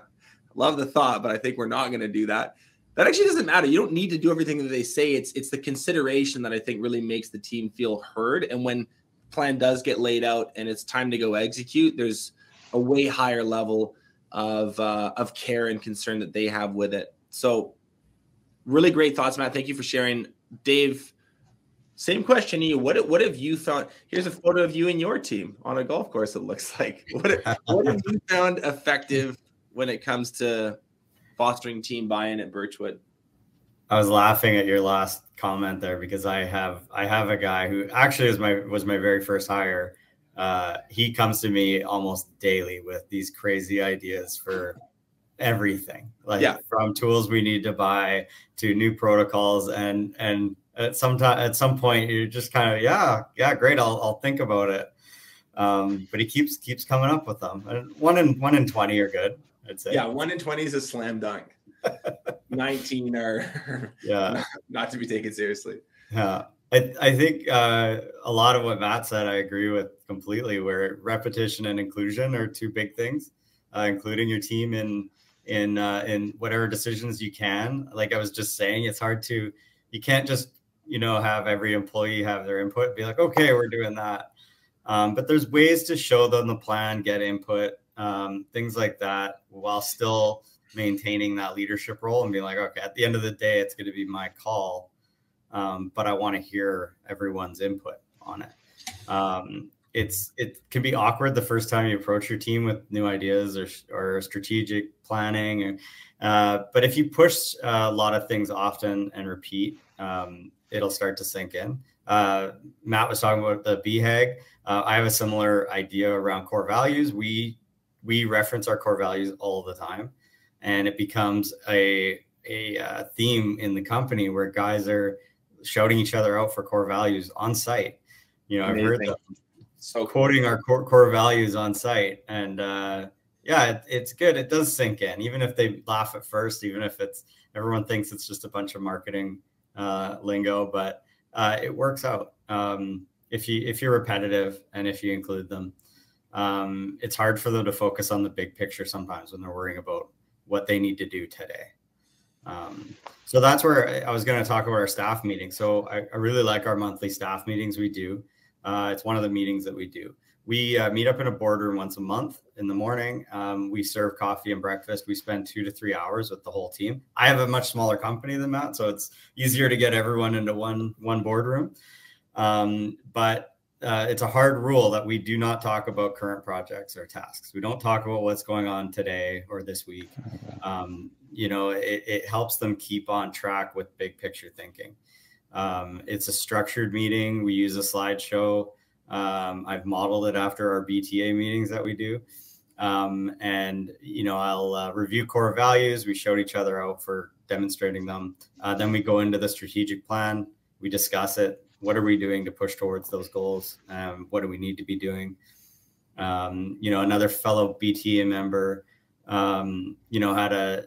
love the thought, but I think we're not going to do that. That actually doesn't matter. You don't need to do everything that they say. It's it's the consideration that I think really makes the team feel heard. And when plan does get laid out and it's time to go execute, there's a way higher level of uh, of care and concern that they have with it. So, really great thoughts, Matt. Thank you for sharing, Dave. Same question to you. What what have you found? Here's a photo of you and your team on a golf course. It looks like. What what have you found effective when it comes to fostering team buy-in at Birchwood? I was laughing at your last comment there because I have I have a guy who actually was my was my very first hire uh, he comes to me almost daily with these crazy ideas for everything like yeah. from tools we need to buy to new protocols. And and at some time at some point you're just kind of yeah yeah great i'll, I'll think about it. Um, but he keeps keeps coming up with them. And one in one in 20 are good i'd say. Yeah one in 20 is a slam dunk. 19 are yeah. not, not to be taken seriously. Yeah I, I think uh, a lot of what Matt said, I agree with completely. Where repetition and inclusion are two big things, uh, including your team in in uh, in whatever decisions you can. Like I was just saying, it's hard to you can't just you know have every employee have their input. Be like, okay, we're doing that. Um, but there's ways to show them the plan, get input, um, things like that, while still maintaining that leadership role and being like, okay, at the end of the day, it's going to be my call um, but I want to hear everyone's input on it. Um, it's it can be awkward the first time you approach your team with new ideas or, or strategic planning, uh, but if you push a lot of things often and repeat, um, it'll start to sink in. Uh, Matt was talking about the BHAG. Uh, I have a similar idea around core values. We we reference our core values all the time, and it becomes a a uh, theme in the company where guys are shouting each other out for core values on site. You know, Amazing. I've heard them so quoting our core, core values on site, and uh, yeah, it, it's good. It does sink in, even if they laugh at first, even if it's everyone thinks it's just a bunch of marketing uh, lingo, but uh, it works out um, if you if you're repetitive and if you include them. Um, it's hard for them to focus on the big picture sometimes when they're worrying about what they need to do today. Um, so that's where I was going to talk about our staff meeting. So I, I, really like our monthly staff meetings we do. Uh, it's one of the meetings that we do. We uh, meet up in a boardroom once a month in the morning. Um, we serve coffee and breakfast. We spend two to three hours with the whole team. I have a much smaller company than that, so it's easier to get everyone into one one boardroom. Um, but uh, it's a hard rule that we do not talk about current projects or tasks. We don't talk about what's going on today or this week. Um, you know, it, it, helps them keep on track with big picture thinking. Um, it's a structured meeting. We use a slideshow. Um, I've modeled it after our BTA meetings that we do. Um, and you know, I'll uh, review core values. We showed each other out for demonstrating them. Uh, then we go into the strategic plan. We discuss it. What are we doing to push towards those goals? Um, what do we need to be doing? Um, you know, another fellow BTA member, um, you know, had a,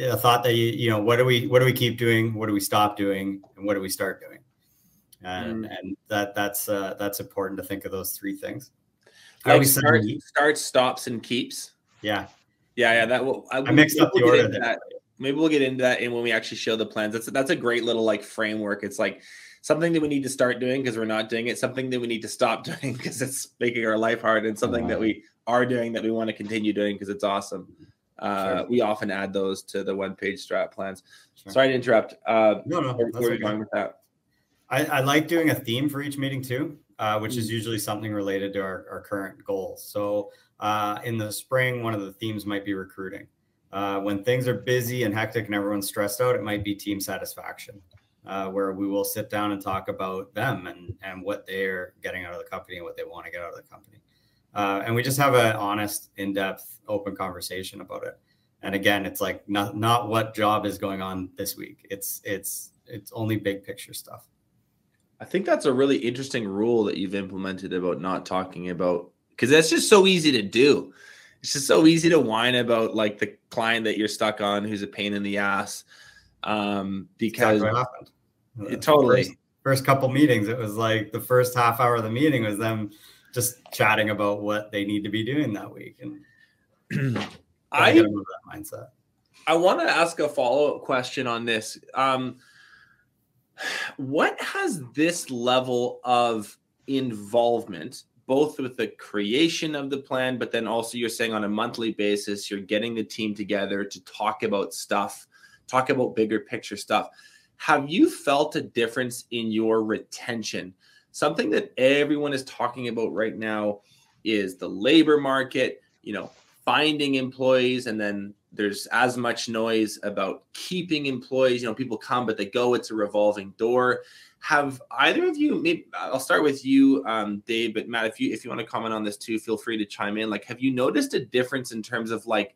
a thought that you, you know, what do we, what do we keep doing? What do we stop doing? And what do we start doing? And, mm. and that that's uh, that's important to think of those three things. Like start, starts, stops, and keeps. Yeah. Yeah, yeah. That will. I, I mixed up the order. That. Maybe we'll get into that and when we actually show the plans. That's that's a great little like framework. It's like something that we need to start doing because we're not doing it. Something that we need to stop doing because it's making our life hard, and something that we are doing that we want to continue doing because it's awesome. Uh, sure. We often add those to the one page strat plans. Sure. Sorry to interrupt. Uh, no, no. Where, we going with that? I, I, like doing a theme for each meeting too uh, which is mm. usually something related to our, our current goals. So uh, in the spring, one of the themes might be recruiting. Uh, when things are busy and hectic and everyone's stressed out, it might be team satisfaction, uh, where we will sit down and talk about them and, and what they're getting out of the company and what they want to get out of the company. Uh, and we just have an honest, in-depth, open conversation about it. And again, it's like not not what job is going on this week. It's it's it's only big picture stuff. I think that's a really interesting rule that you've implemented about not talking about because that's just so easy to do. It's just so easy to whine about like the client that you're stuck on who's a pain in the ass. Um, because exactly it, totally first, first couple meetings, it was like the first half hour of the meeting was them just chatting about what they need to be doing that week. And I, I that mindset. I want to ask a follow up question on this. Um, what has this level of involvement both with the creation of the plan but then also you're saying on a monthly basis you're getting the team together to talk about stuff talk about bigger picture stuff have you felt a difference in your retention? Something that everyone is talking about right now is the labor market you know finding employees and then there's as much noise about keeping employees you know people come but they go it's a revolving door. Have either of you maybe i'll start with you um, dave but matt if you if you want to comment on this too feel free to chime in. Like have you noticed a difference in terms of like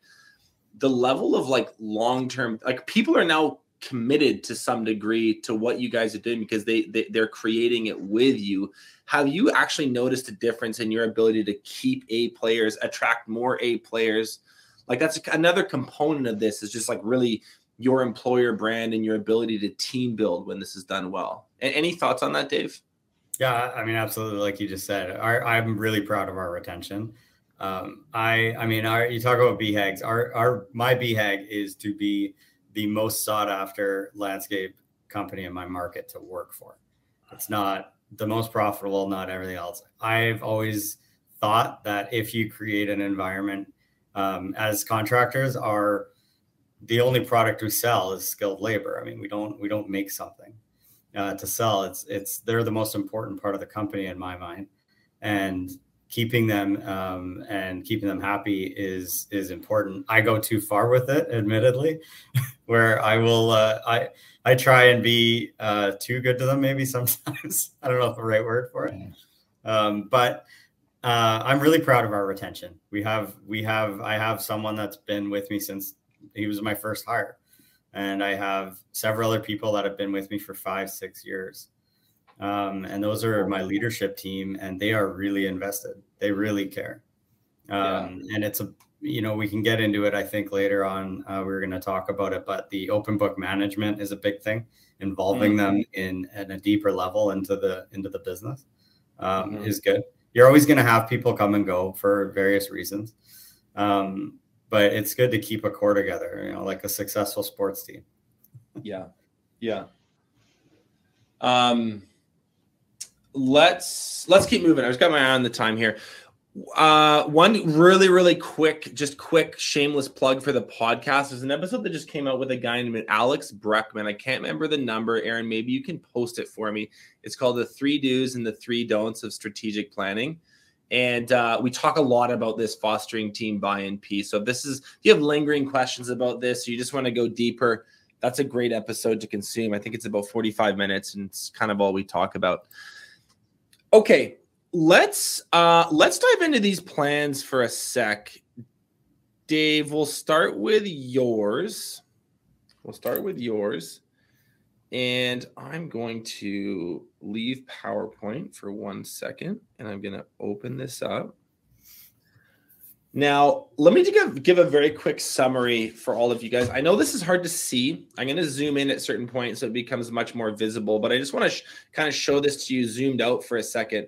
the level of like long term like people are now committed to some degree to what you guys are doing because they, they they're creating it with you. Have you actually noticed a difference in your ability to keep a players attract more a players? Like that's another component of this is just like really your employer brand and your ability to team build when this is done well. Any thoughts on that dave? Yeah i mean absolutely like you just said our, i'm really proud of our retention. Um, i i mean our, you talk about bhags our our my bhag is to be the most sought after landscape company in my market to work for. It's not the most profitable, not everything else. I've always thought that if you create an environment um, as contractors are the only product we sell is skilled labor. I mean, we don't we don't make something uh, to sell. It's it's they're the most important part of the company in my mind, and keeping them um, and keeping them happy is is important. I go too far with it, admittedly, where I will uh, I I try and be uh, too good to them. Maybe sometimes I don't know if the right word for it, um, but uh, I'm really proud of our retention. We have we have I have someone that's been with me since he was my first hire, and I have several other people that have been with me for five six years. Um, and those are my leadership team, and they are really invested. They really care. Um, yeah. And it's a, you know, we can get into it, I think, later on. Uh, we are going to talk about it, but the open book management is a big thing, involving mm-hmm. them in at a deeper level into the into the business um, mm-hmm. is good. You're always going to have people come and go for various reasons, um, but it's good to keep a core together. You know, like a successful sports team. yeah, yeah. Um, let's let's keep moving. I just got my eye on the time here. Uh, one really, really quick, just quick, shameless plug for the podcast. There's an episode that just came out with a guy named Alex Breckman. I can't remember the number. Aaron, maybe you can post it for me. It's called The Three Do's and the Three Don'ts of Strategic Planning. And uh, we talk a lot about this fostering team buy-in piece. So if this is, if you have lingering questions about this, you just want to go deeper, that's a great episode to consume. I think it's about 45 minutes, and it's kind of all we talk about. Okay, let's uh let's dive into these plans for a sec. Dave, we'll start with yours. We'll start with yours. And I'm going to leave PowerPoint for one second and I'm going to open this up. Now, let me give, give a very quick summary for all of you guys. I know this is hard to see. I'm going to zoom in at certain points so it becomes much more visible, but I just want to sh- kind of show this to you zoomed out for a second.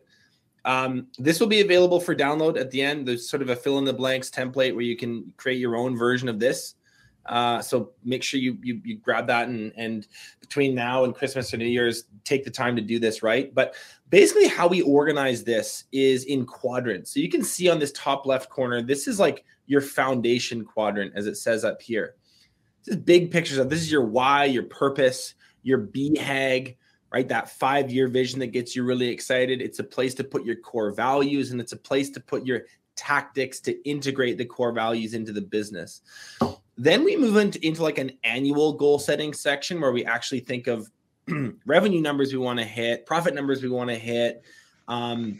Um, this will be available for download at the end. There's sort of a fill in the blanks template where you can create your own version of this. Uh, so make sure you, you, you grab that and and between now and Christmas or New Year's, take the time to do this right. But basically, how we organize this is in quadrants. So you can see on this top left corner, this is like your foundation quadrant, as it says up here. This is big pictures of this is your why, your purpose, your BHAG, right? That five year vision that gets you really excited. It's a place to put your core values and it's a place to put your tactics to integrate the core values into the business. Then we move into, into like an annual goal setting section where we actually think of revenue numbers we want to hit, profit numbers we want to hit, um,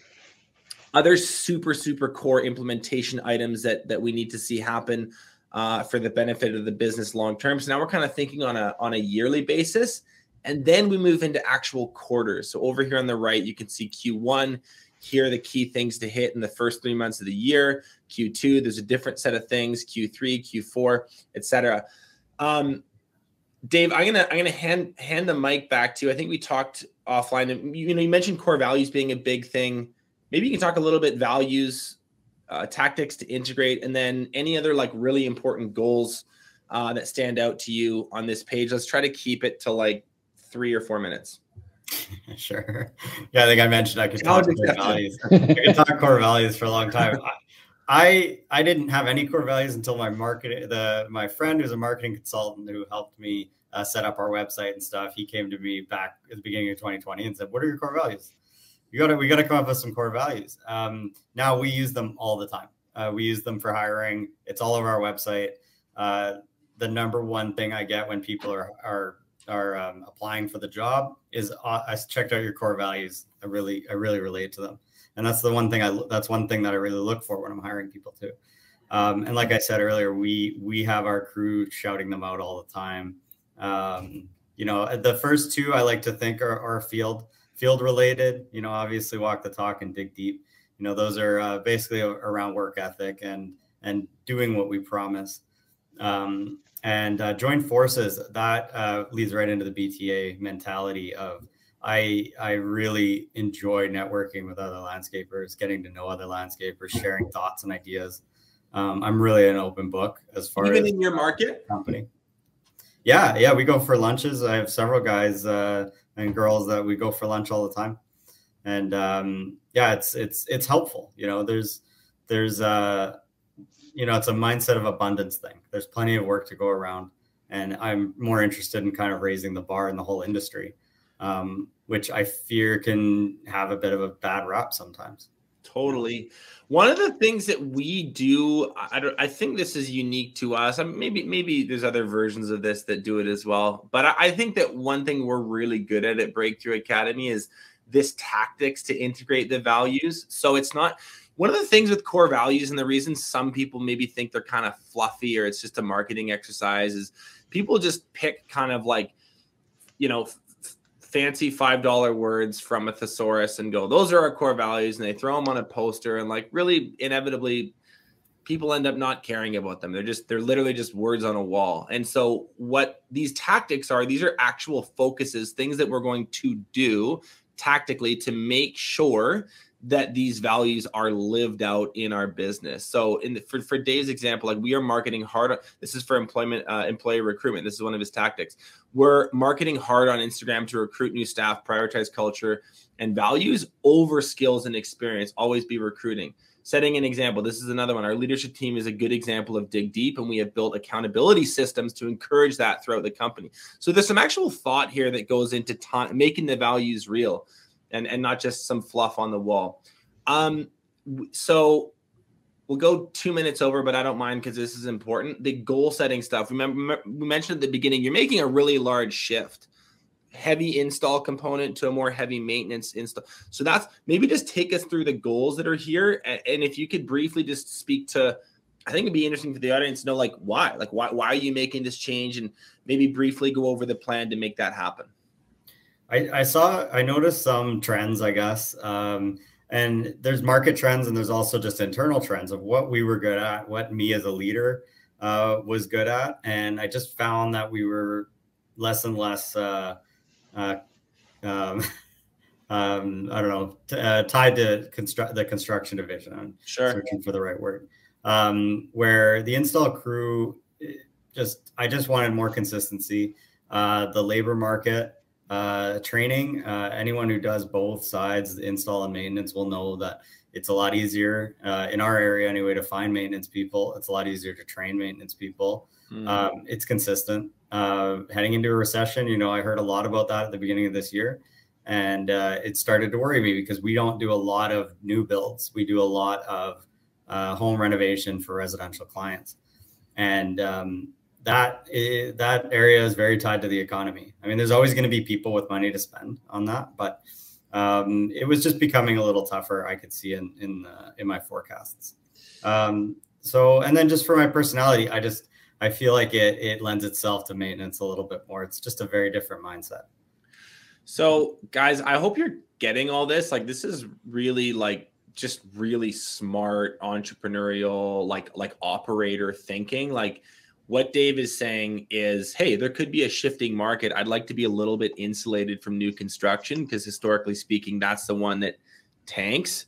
other super super core implementation items that that we need to see happen uh, for the benefit of the business long term. So now we're kind of thinking on a on a yearly basis and then we move into actual quarters. So over here on the right, you can see Q1. Here are the key things to hit in the first three months of the year. Q2, there's a different set of things. Q3, Q4, etc. Um, Dave, I'm gonna I'm gonna hand hand the mic back to you. I think we talked offline, and you know you mentioned core values being a big thing. Maybe you can talk a little bit values, uh, tactics to integrate, and then any other like really important goals uh, that stand out to you on this page. Let's try to keep it to like three or four minutes. sure. Yeah, I think I mentioned I could talk core values. I could talk core values for a long time. I I didn't have any core values until my market the my friend who's a marketing consultant who helped me uh, set up our website and stuff. He came to me back at the beginning of 2020 and said, "What are your core values? You got to we got to come up with some core values." Um, now we use them all the time. Uh, we use them for hiring. It's all over our website. Uh, the number one thing I get when people are are are um, applying for the job is uh, I checked out your core values. I really I really relate to them, and that's the one thing I that's one thing that I really look for when I'm hiring people too. Um, and like I said earlier, we we have our crew shouting them out all the time. Um, you know, the first two I like to think are, are field field related. You know, obviously walk the talk and dig deep. You know, those are uh, basically around work ethic and and doing what we promise. Um, and uh, join forces that uh, leads right into the bta mentality of i i really enjoy networking with other landscapers getting to know other landscapers sharing thoughts and ideas. Um, i'm really an open book as far even as in your market? company. Yeah yeah we go for lunches. I have several guys uh, and girls that we go for lunch all the time. And um, yeah it's it's it's helpful you know there's there's uh you know, it's a mindset of abundance thing. There's plenty of work to go around, and I'm more interested in kind of raising the bar in the whole industry, um, which I fear can have a bit of a bad rap sometimes. Totally. One of the things that we do, I, don't, I think this is unique to us. I mean, maybe maybe there's other versions of this that do it as well. But I, I think that one thing we're really good at at Breakthrough Academy is this tactics to integrate the values. So it's not one of the things with core values and the reason some people maybe think they're kind of fluffy or it's just a marketing exercise is people just pick kind of like you know f- fancy five dollar words from a thesaurus and go those are our core values and they throw them on a poster and like really inevitably people end up not caring about them. They're just they're literally just words on a wall. And so what these tactics are these are actual focuses things that we're going to do tactically to make sure that these values are lived out in our business. So, in the, for for Dave's example, like we are marketing hard. This is for employment, uh, employee recruitment. This is one of his tactics. We're marketing hard on Instagram to recruit new staff, prioritize culture and values over skills and experience. Always be recruiting. setting an example. This is another one. Our leadership team is a good example of dig deep, and we have built accountability systems to encourage that throughout the company. So there's some actual thought here that goes into time, making the values real, and and not just some fluff on the wall. Um, so we'll go two minutes over, but I don't mind because this is important. The goal setting stuff. Remember, we mentioned at the beginning, you're making a really large shift heavy install component to a more heavy maintenance install. So that's maybe just take us through the goals that are here. And, and, if you could briefly just speak to, I think it'd be interesting for the audience to know like why, like why, why are you making this change and maybe briefly go over the plan to make that happen. I, I saw, I noticed some trends, I guess. Um, and there's market trends and there's also just internal trends of what we were good at, what me as a leader uh, was good at. And I just found that we were less and less, uh, uh, um, um, I don't know, t- uh, tied to construct the construction division. I'm sure. searching for the right word. Um, where the install crew eh, just, I just wanted more consistency. Uh, the labor market uh, training, uh, anyone who does both sides, the install and maintenance, will know that it's a lot easier uh, in our area anyway to find maintenance people. It's a lot easier to train maintenance people. Mm. Um, it's consistent. Uh, heading into a recession, you know, I heard a lot about that at the beginning of this year, and uh, it started to worry me because we don't do a lot of new builds. We do a lot of uh, home renovation for residential clients, and um, that is, that area is very tied to the economy. I mean, there's always going to be people with money to spend on that, but um, it was just becoming a little tougher. I could see in in in my forecasts. Um, so, and then just for my personality, I just I feel like it it lends itself to maintenance a little bit more. It's just a very different mindset. So, guys, I hope you're getting all this. Like, this is really like just really smart entrepreneurial, like like operator thinking. Like, what Dave is saying is, hey, there could be a shifting market. I'd like to be a little bit insulated from new construction because historically speaking, that's the one that tanks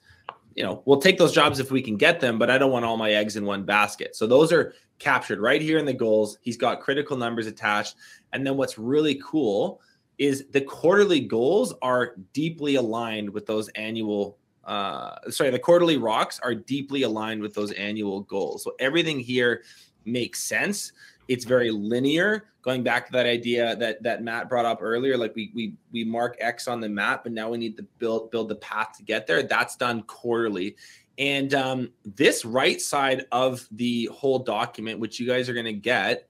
you know, we'll take those jobs if we can get them, but I don't want all my eggs in one basket. So those are captured right here in the goals. He's got critical numbers attached. And then what's really cool is the quarterly goals are deeply aligned with those annual uh sorry, the quarterly rocks are deeply aligned with those annual goals. So everything here makes sense. It's very linear going back to that idea that that Matt brought up earlier, like we we we mark X on the map, but now we need to build build the path to get there. That's done quarterly. And um, this right side of the whole document, which you guys are going to get,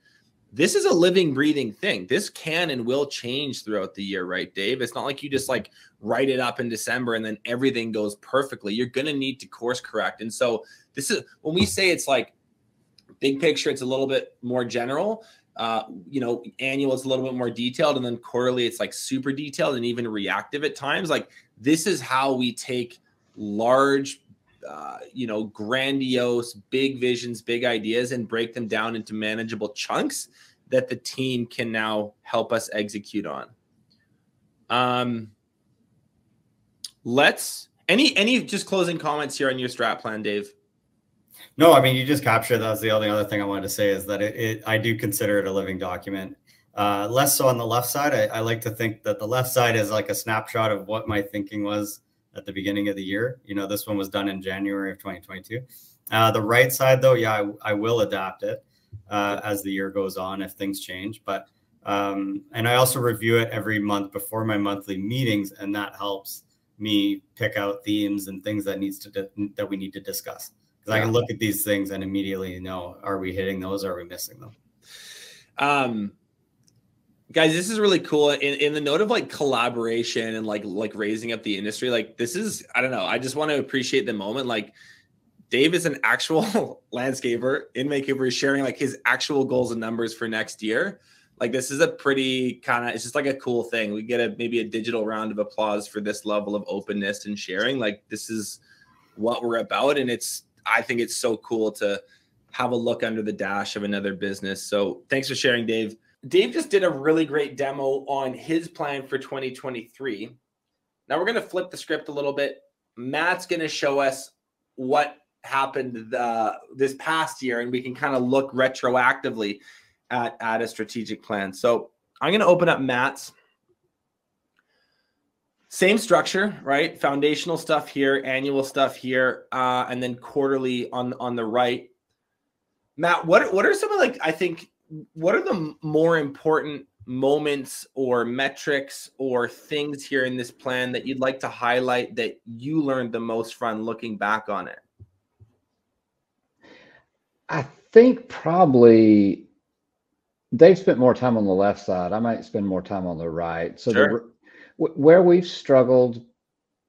this is a living, breathing thing. This can and will change throughout the year, right, Dave? It's not like you just like write it up in December and then everything goes perfectly. You're going to need to course correct. And so, this is when we say it's like big picture, it's a little bit more general uh, you know, annual is a little bit more detailed, and then quarterly it's like super detailed and even reactive at times. Like this is how we take large, uh, you know, grandiose, big visions, big ideas, and break them down into manageable chunks that the team can now help us execute on. Um, let's any any just closing comments here on your strat plan, Dave. No, I mean you just captured. That was the only other thing I wanted to say is that it, it I do consider it a living document. Uh, less so on the left side. I, I, like to think that the left side is like a snapshot of what my thinking was at the beginning of the year. You know, this one was done in January of 2022. Uh, the right side, though, yeah, I, I will adapt it uh, as the year goes on if things change. But um, and I also review it every month before my monthly meetings, and that helps me pick out themes and things that needs to di- that we need to discuss because I can look at these things and immediately know are we hitting those or are we missing them? Um, guys, this is really cool. In, in the note of like collaboration and like like raising up the industry, like this is I don't know. I just want to appreciate the moment. Like Dave is an actual landscaper in Vancouver, sharing like his actual goals and numbers for next year. Like this is a pretty kind of it's just like a cool thing. We get a maybe a digital round of applause for this level of openness and sharing. Like this is what we're about, and it's I think it's so cool to have a look under the dash of another business. So thanks for sharing, Dave. Dave just did a really great demo on his plan for 2023. Now we're going to flip the script a little bit. Matt's going to show us what happened the, this past year, and we can kind of look retroactively at, at a strategic plan. So I'm going to open up Matt's Same structure, right? Foundational stuff here, annual stuff here, uh, and then quarterly on on the right. Matt, what what are some of like I think what are the more important moments or metrics or things here in this plan that you'd like to highlight that you learned the most from looking back on it? I think probably they've spent more time on the left side. I might spend more time on the right. So sure. Where we've struggled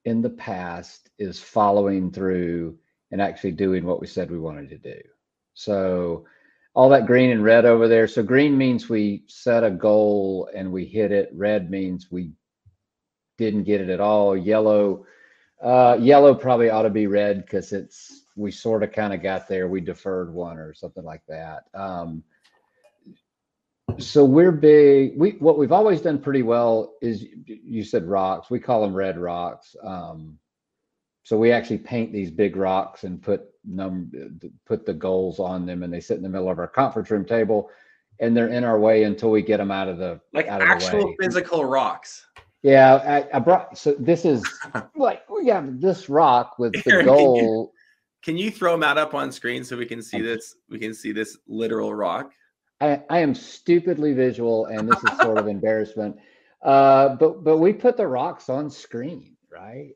in the past is following through and actually doing what we said we wanted to do. So all that green and red over there. So green means we set a goal and we hit it. Red means we didn't get it at all. Yellow, uh, yellow probably ought to be red because it's we sort of kind of got there. We deferred one or something like that. Um, so we're big. We what we've always done pretty well is you said rocks. We call them red rocks. Um, so we actually paint these big rocks and put num put the goals on them, and they sit in the middle of our conference room table, and they're in our way until we get them out of the like out actual physical rocks. Yeah, I, I, brought. So this is like we have this rock with the goal. Can you, can you throw Matt up on screen so we can see this? We can see this literal rock. I, I am stupidly visual, and this is sort of embarrassment. Uh, but but we put the rocks on screen, right?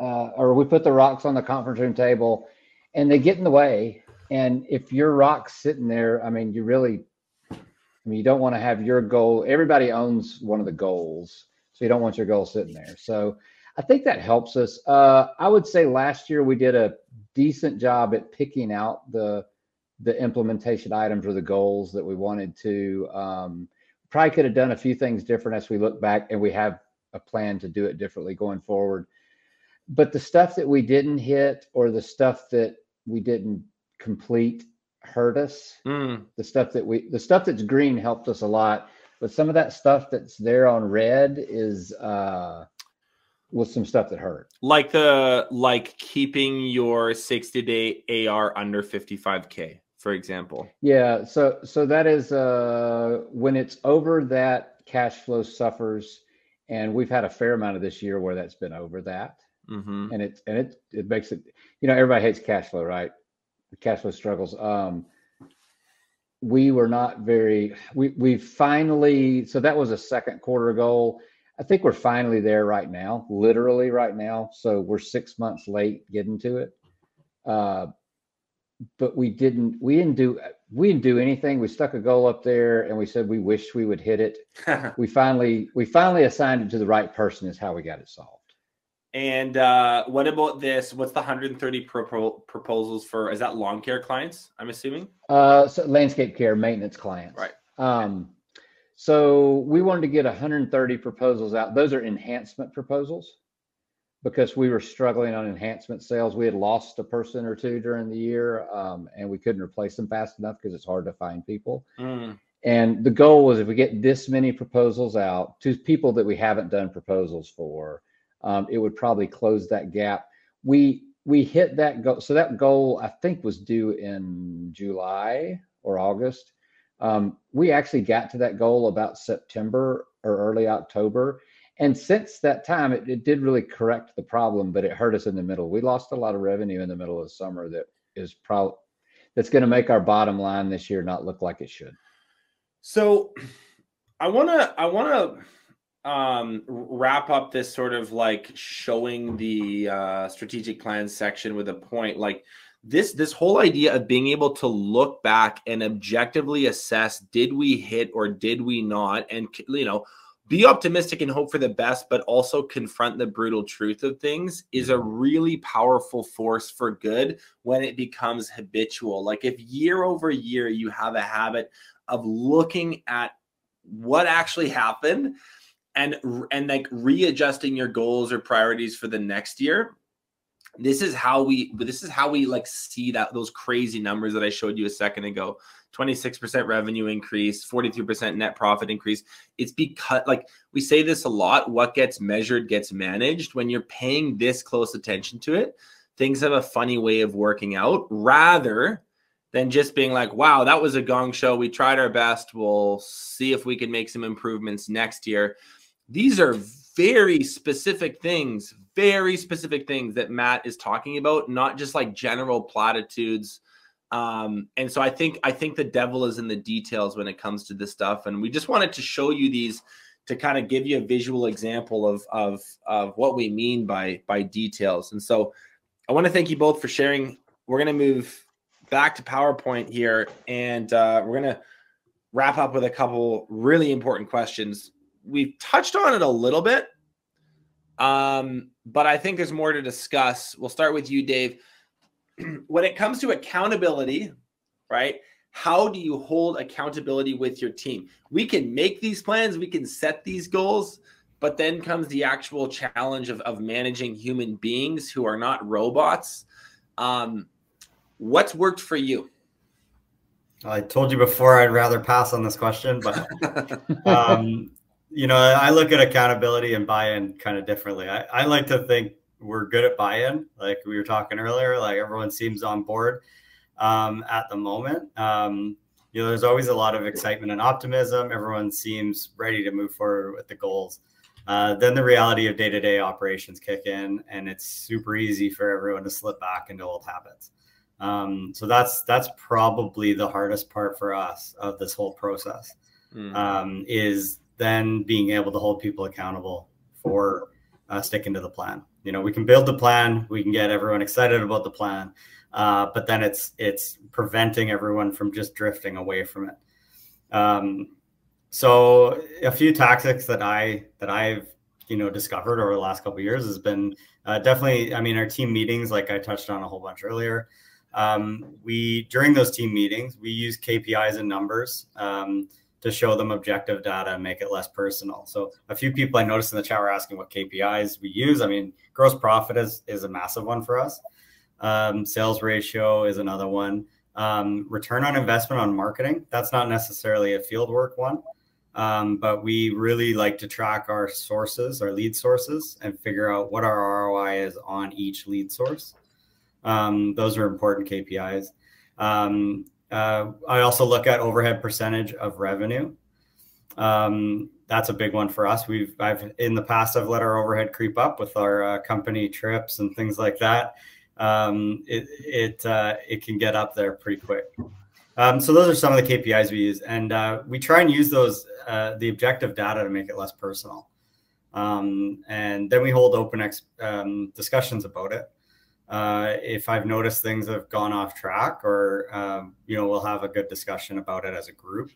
uh, or we put the rocks on the conference room table and they get in the way. And if your rock's sitting there, I mean, you really, I mean, you don't want to have your goal. Everybody owns one of the goals. So you don't want your goal sitting there. So I think that helps us. Uh, I would say last year we did a decent job at picking out the the implementation items or the goals that we wanted to. Um, probably could have done a few things different as we look back, and we have a plan to do it differently going forward but the stuff that we didn't hit or the stuff that we didn't complete hurt us. Mm. The stuff that we the stuff that's green helped us a lot, but some of that stuff that's there on red is uh was some stuff that hurt. Like the like keeping your 60 day AR under 55k, for example. Yeah, so so that is uh when it's over that cash flow suffers and we've had a fair amount of this year where that's been over that. Mm-hmm. And it and it it makes it you know everybody hates cash flow, right? Cash flow struggles. Um, we were not very we we finally so that was a second quarter goal. I think we're finally there right now, literally right now. So we're six months late getting to it. Uh, but we didn't we didn't do we didn't do anything. We stuck a goal up there and we said we wish we would hit it. we finally we finally assigned it to the right person is how we got it solved. And uh, what about this? What's the 130 pro- proposals for? Is that lawn care clients? I'm assuming. Uh, so landscape care maintenance clients. Right. Um, so we wanted to get 130 proposals out. Those are enhancement proposals because we were struggling on enhancement sales. We had lost a person or two during the year, um, and we couldn't replace them fast enough because it's hard to find people. Mm. And the goal was if we get this many proposals out to people that we haven't done proposals for um, it would probably close that gap. We we hit that goal. So that goal I think was due in July or August. Um, we actually got to that goal about September or early October. And since that time, it, it did really correct the problem, but it hurt us in the middle. We lost a lot of revenue in the middle of the summer that is probably that's going to make our bottom line this year not look like it should. So I want to I want to um, wrap up this sort of like showing the uh, strategic plan section with a point like this this whole idea of being able to look back and objectively assess did we hit or did we not and you know be optimistic and hope for the best but also confront the brutal truth of things is a mm-hmm. really powerful force for good when it becomes habitual. Like if year over year you have a habit of looking at what actually happened and and like readjusting your goals or priorities for the next year this is how we this is how we like see that those crazy numbers that i showed you a second ago. 26% revenue increase 43% net profit increase. It's because like we say this a lot what gets measured gets managed. When you're paying this close attention to it things have a funny way of working out rather than just being like wow that was a gong show. We tried our best. We'll see if we can make some improvements next year. These are very specific things, very specific things that Matt is talking about, not just like general platitudes. Um, and so I think I think the devil is in the details when it comes to this stuff. And we just wanted to show you these to kind of give you a visual example of of of what we mean by by details. And so I want to thank you both for sharing. We're to move back to PowerPoint here, and uh, we're to wrap up with a couple really important questions. We've touched on it a little bit, um, but I think there's more to discuss. We'll start with you, Dave. when it comes to accountability, right? How do you hold accountability with your team? We can make these plans, we can set these goals, but then comes the actual challenge of, of managing human beings who are not robots. Um, what's worked for you? I told you before I'd rather pass on this question, but um, you know, I look at accountability and buy-in kind of differently. I, I like to think we're good at buy-in, like we were talking earlier. Like everyone seems on board um, at the moment. Um, you know, there's always a lot of excitement and optimism. Everyone seems ready to move forward with the goals. Uh, then the reality of day-to-day operations kick in, and it's super easy for everyone to slip back into old habits. Um, so that's that's probably the hardest part for us of this whole process mm-hmm. um, is then being able to hold people accountable for uh, sticking to the plan. You know, we can build the plan, we can get everyone excited about the plan, uh, but then it's it's preventing everyone from just drifting away from it. Um, so a few tactics that I that I've you know discovered over the last couple years has been uh, definitely. I mean, our team meetings, like I touched on a whole bunch earlier. Um, we during those team meetings, we use KPIs and numbers um, to show them objective data and make it less personal. So a few people I noticed in the chat were asking what KPIs we use. I mean, gross profit is is a massive one for us. Um, sales ratio is another one. Um, return on investment on marketing, that's not necessarily a field work one, um, but we really like to track our sources, our lead sources, and figure out what our ROI is on each lead source. Um, those are important KPIs. Um, uh, I also look at overhead percentage of revenue. Um, that's a big one for us. We've I've in the past I've let our overhead creep up with our uh, company trips and things like that um, it it uh, it can get up there pretty quick. Um, so those are some of the KPIs we use, and uh, we try and use those uh, the objective data to make it less personal. Um, and then we hold open ex- um, discussions about it. Uh, if I've noticed things have gone off track, or um, you know, we'll have a good discussion about it as a group.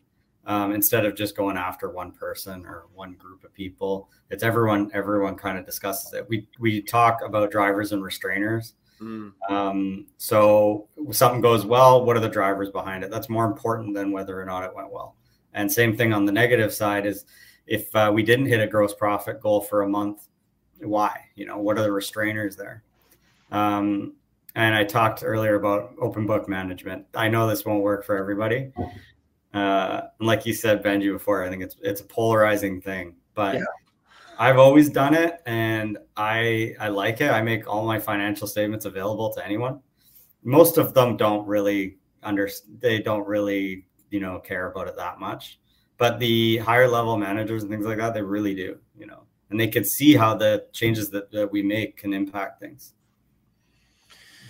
Um, instead of just going after one person or one group of people, it's everyone. Everyone kind of discusses it. We we talk about drivers and restrainers Mm. Um, so something goes well, what are the drivers behind it? That's more important than whether or not it went well. And same thing on the negative side is if uh, we didn't hit a gross profit goal for a month, why? You know, what are the restrainers there? Um, and I talked earlier about open book management. I know this won't work for everybody. Uh, and like you said, Benji, before, I think it's it's a polarizing thing. But yeah. I've always done it and I I like it. I make all my financial statements available to anyone. Most of them don't really under they don't really, you know, care about it that much. But the higher level managers and things like that, they really do, you know. And they can see how the changes that, that we make can impact things.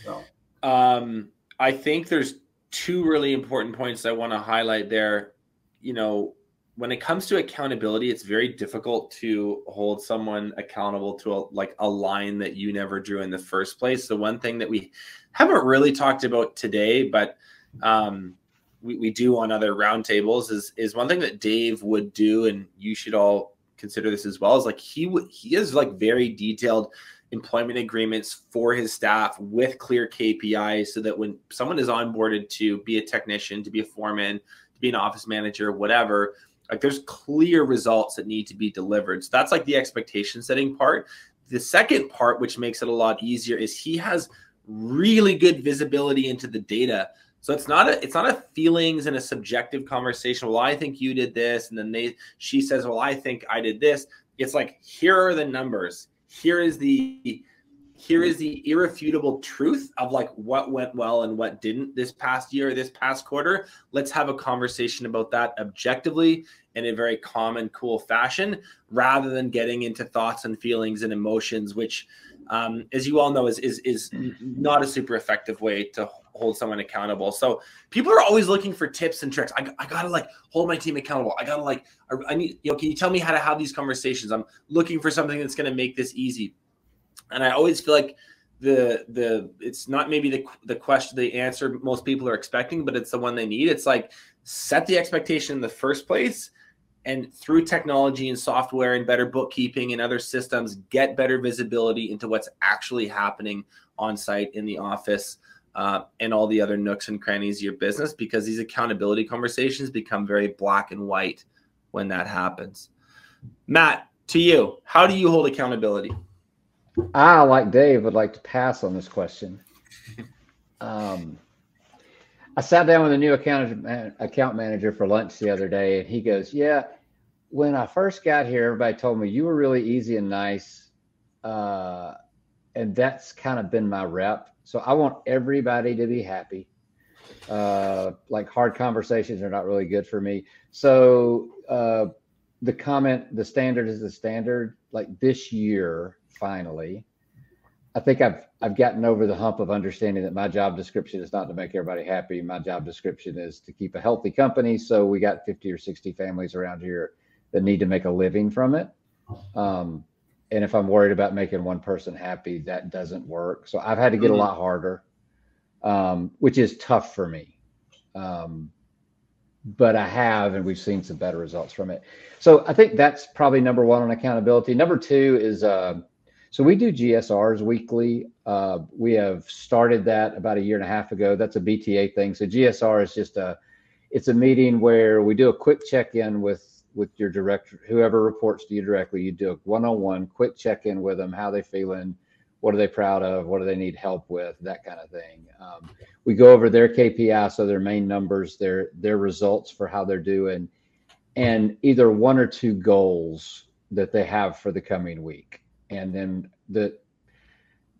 So um I think there's two really important points I want to highlight there. You know, when it comes to accountability, it's very difficult to hold someone accountable to a, like a line that you never drew in the first place. The one thing that we haven't really talked about today, but um, we, we do on other roundtables is is one thing that Dave would do, and you should all consider this as well. Is like he would he is like very detailed employment agreements for his staff with clear KPIs, so that when someone is onboarded to be a technician, to be a foreman, to be an office manager, whatever like there's clear results that need to be delivered. So that's like the expectation setting part. The second part, which makes it a lot easier, is he has really good visibility into the data. So it's not a it's not a feelings and a subjective conversation. Well, I think you did this, and then they she says, Well, I think I did this. It's like here are the numbers. Here is the here is the irrefutable truth of like what went well and what didn't this past year, this past quarter. Let's have a conversation about that objectively in a very calm and cool fashion, rather than getting into thoughts and feelings and emotions, which, um, as you all know, is is is not a super effective way to hold someone accountable. So people are always looking for tips and tricks. I, I gotta like hold my team accountable. I gotta like I, I need you know. Can you tell me how to have these conversations? I'm looking for something that's gonna make this easy and I always feel like the the it's not maybe the the question the answer most people are expecting, but it's the one they need. It's like set the expectation in the first place and through technology and software and better bookkeeping and other systems get better visibility into what's actually happening on site in the office uh, and all the other nooks and crannies of your business because these accountability conversations become very black and white when that happens matt to you how do you hold accountability I, like Dave, would like to pass on this question. Um, I sat down with a new account account manager for lunch the other day, and he goes, "Yeah, when I first got here, everybody told me you were really easy and nice, uh, and that's kind of been my rep. So I want everybody to be happy. Uh, like hard conversations are not really good for me. So uh, the comment, the standard is the standard. Like this year, finally. I think I've I've gotten over the hump of understanding that my job description is not to make everybody happy. My job description is to keep a healthy company. So we got 50 or 60 families around here that need to make a living from it. Um, and if I'm worried about making one person happy, that doesn't work. So I've had to get mm-hmm. a lot harder, um, which is tough for me. Um, but I have, and we've seen some better results from it. So I think that's probably number one on accountability. Number two is uh, so we do GSRs weekly. Uh, we have started that about a year and a half ago. That's a BTA thing. So GSR is just a it's a meeting where we do a quick check-in with with your director, whoever reports to you directly. You do a one-on-one quick check-in with them, how they feeling, what are they proud of, what do they need help with, that kind of thing. Um, we go over their KPI, so their main numbers, their their results for how they're doing, and either one or two goals that they have for the coming week and then the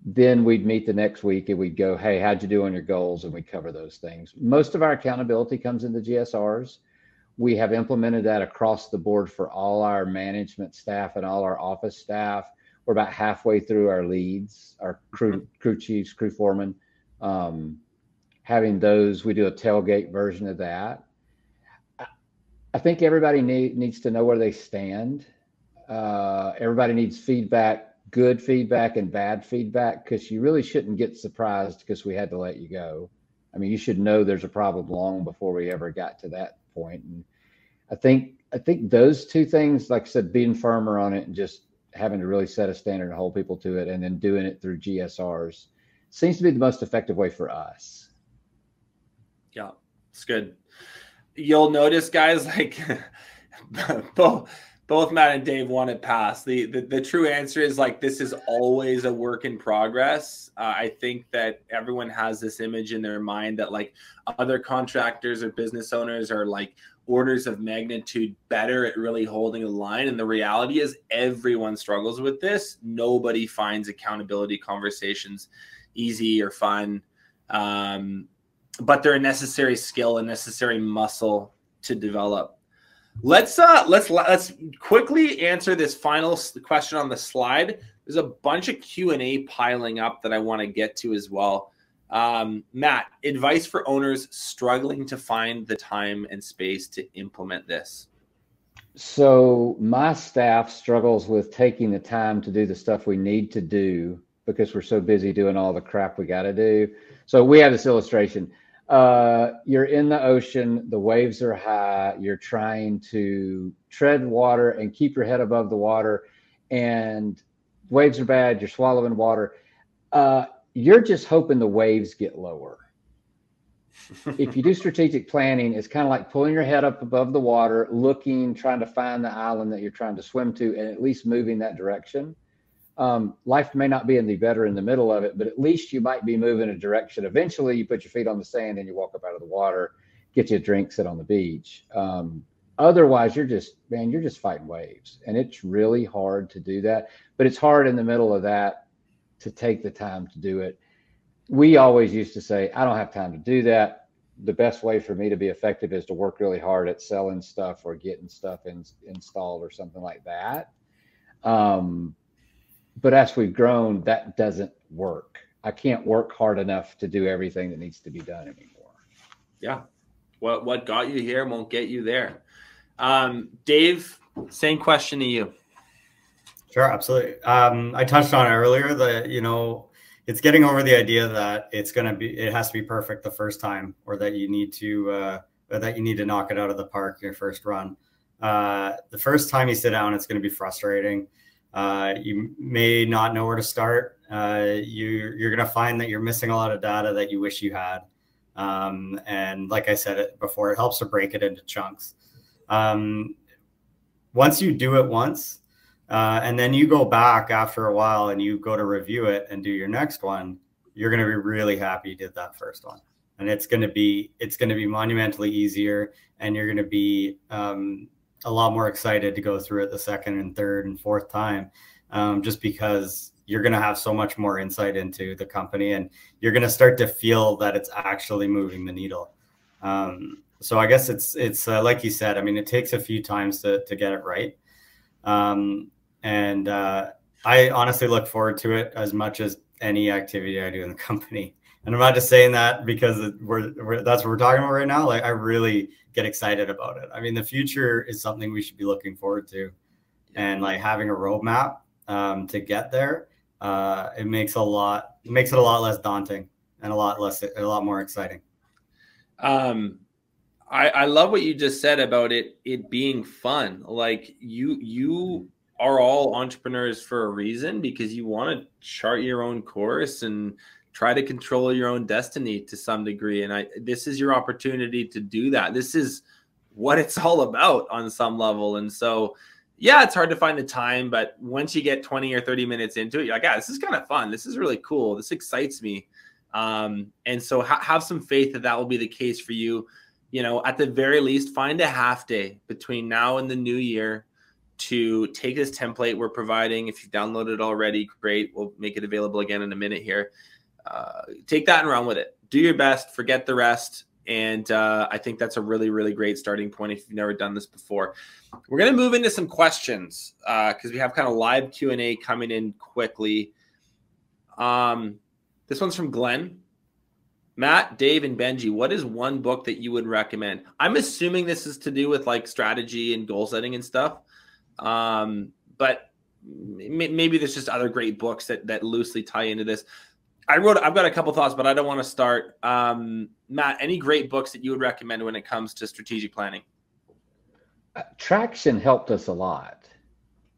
then we'd meet the next week and we'd go, hey, how'd you do on your goals? And we'd cover those things. Most of our accountability comes in the GSRs. We have implemented that across the board for all our management staff and all our office staff. We're about halfway through our leads, our crew crew chiefs, crew foremen. Um, having those, we do a tailgate version of that. I think everybody need, needs to know where they stand uh, everybody needs feedback, good feedback and bad feedback, because you really shouldn't get surprised because we had to let you go. I mean, you should know there's a problem long before we ever got to that point. And I think I think those two things, like I said, being firmer on it and just having to really set a standard and hold people to it, and then doing it through GSRs seems to be the most effective way for us. Yeah, it's good. You'll notice, guys, like both both Matt and Dave want it passed. The, the, the true answer is like this is always a work in progress. Uh, I think that everyone has this image in their mind that like other contractors or business owners are like orders of magnitude better at really holding the line. And the reality is everyone struggles with this. Nobody finds accountability conversations easy or fun. Um, but they're a necessary skill, a necessary muscle to develop. Let's uh let's let's quickly answer this final question on the slide. There's a bunch of Q and A piling up that I want to get to as well. Um, Matt, advice for owners struggling to find the time and space to implement this. So my staff struggles with taking the time to do the stuff we need to do because we're so busy doing all the crap we got to do. So we have this illustration uh, you're in the ocean, the waves are high, you're trying to tread water and keep your head above the water, and waves are bad, you're swallowing water. Uh, you're just hoping the waves get lower. if you do strategic planning, it's kind of like pulling your head up above the water, looking, trying to find the island that you're trying to swim to, and at least moving that direction um, life may not be in the better in the middle of it, but at least you might be moving a direction. Eventually, you put your feet on the sand and you walk up out of the water, get you a drink, sit on the beach. Um, otherwise, you're just man, you're just fighting waves, and it's really hard to do that. But it's hard in the middle of that to take the time to do it. We always used to say, I don't have time to do that. The best way for me to be effective is to work really hard at selling stuff or getting stuff in, installed or something like that. Um, but as we've grown, that doesn't work. I can't work hard enough to do everything that needs to be done anymore. Yeah. What what got you here won't get you there. Um, Dave, same question to you. Sure, absolutely. Um, I touched on earlier that you know it's getting over the idea that it's going to be it has to be perfect the first time, or that you need to uh, that you need to knock it out of the park your first run. Uh, the first time you sit down, it's going to be frustrating. Uh, you may not know where to start. Uh, you, you're going to find that you're missing a lot of data that you wish you had. Um, and like I said before, it helps to break it into chunks. Um, once you do it once, uh, and then you go back after a while and you go to review it and do your next one, you're going to be really happy you did that first one. And it's going to be it's going to be monumentally easier, and you're going to be um, a lot more excited to go through it the second and third and fourth time, um, just because you're going to have so much more insight into the company and you're going to start to feel that it's actually moving the needle. Um, so I guess it's it's uh, like you said. I mean, it takes a few times to to get it right, um, and uh, I honestly look forward to it as much as any activity I do in the company. And I'm not just saying that because we're, we're, that's what we're talking about right now. Like I really get excited about it. I mean, the future is something we should be looking forward to, and like having a roadmap um, to get there, uh, it makes a lot it makes it a lot less daunting and a lot less a lot more exciting. Um, I I love what you just said about it it being fun. Like you you are all entrepreneurs for a reason because you want to chart your own course and try to control your own destiny to some degree and i this is your opportunity to do that. This is what it's all about on some level and so yeah it's hard to find the time but once you get 20 or 30 minutes into it you're like yeah this is kind of fun. This is really cool. This excites me. Um, and so ha- have some faith that that will be the case for you. You know at the very least find a half day between now and the new year to take this template we're providing. If you've downloaded it already great. We'll make it available again in a minute here uh, take that and run with it. Do your best, forget the rest. And uh, I think that's a really, really great starting point if you've never done this before. We're going to move into some questions because uh, we have kind of live Q and A coming in quickly. Um, this one's from Glenn. Matt, Dave, and Benji, what is one book that you would recommend? I'm assuming this is to do with like strategy and goal setting and stuff. Um, but maybe there's just other great books that that loosely tie into this. I wrote. I've got a couple thoughts, but I don't want to start. Um, Matt, any great books that you would recommend when it comes to strategic planning? Uh, Traction helped us a lot.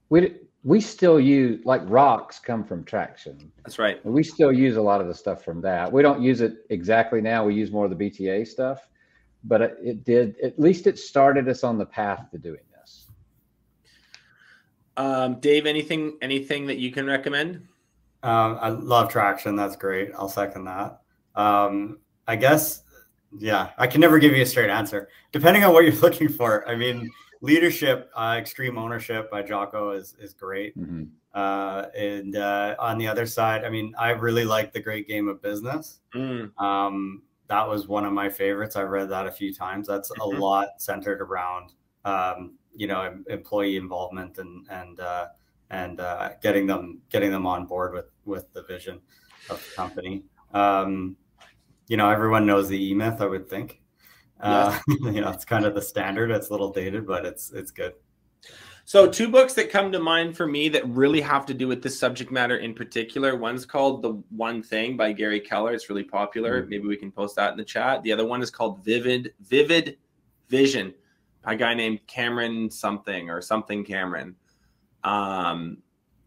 We we still use like rocks come from Traction. That's right. We still use a lot of the stuff from that. We don't use it exactly now. We use more of the BTA stuff, but it, it did. At least it started us on the path to doing this. Um, Dave, anything anything that you can recommend? Um, I love traction. That's great. I'll second that. Um, I guess, yeah, I can never give you a straight answer. Depending on what you're looking for. I mean, leadership, uh, extreme ownership by Jocko is is great. Mm-hmm. Uh, and uh, on the other side, I mean, I really like the Great Game of Business. Mm. Um, that was one of my favorites. I've read that a few times. That's mm-hmm. a lot centered around, um, you know, employee involvement and and uh, and uh, getting them getting them on board with with the vision of the company. Um, you know, everyone knows the E Myth. I would think. Uh, you know, it's kind of the standard. It's a little dated, but it's it's good. So, two books that come to mind for me that really have to do with this subject matter in particular. One's called The One Thing by Gary Keller. It's really popular. Mm-hmm. Maybe we can post that in the chat. The other one is called Vivid Vivid Vision by a guy named Cameron something or something Cameron. Um,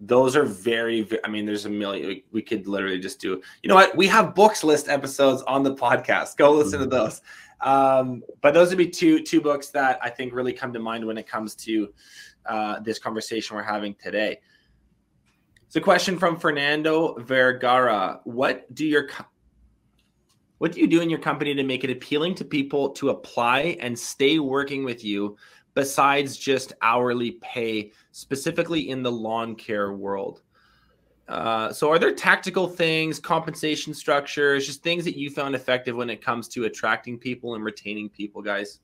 those are very, I mean, there's a million. We, could literally just do. You know what? We have books list episodes on the podcast. Go listen mm-hmm. to those. Um, but those would be two two books that I think really come to mind when it comes to uh, this conversation we're having today. It's a question from Fernando Vergara. What do your what do you do in your company to make it appealing to people to apply and stay working with you besides just hourly pay, specifically in the lawn care world? Uh, so, are there tactical things, compensation structures, just things that you found effective when it comes to attracting people and retaining people, guys?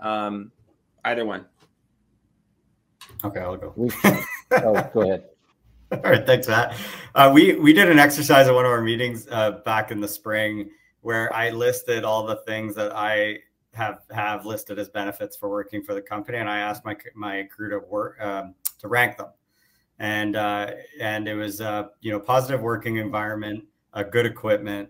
Um, either one. Okay, I'll go. oh, go ahead. All right, thanks, Matt. Uh, we we did an exercise at one of our meetings uh, back in the spring where I listed all the things that I have have listed as benefits for working for the company, and I asked my my crew to work um, to rank them, and uh, and it was uh, you know positive working environment, uh, good equipment,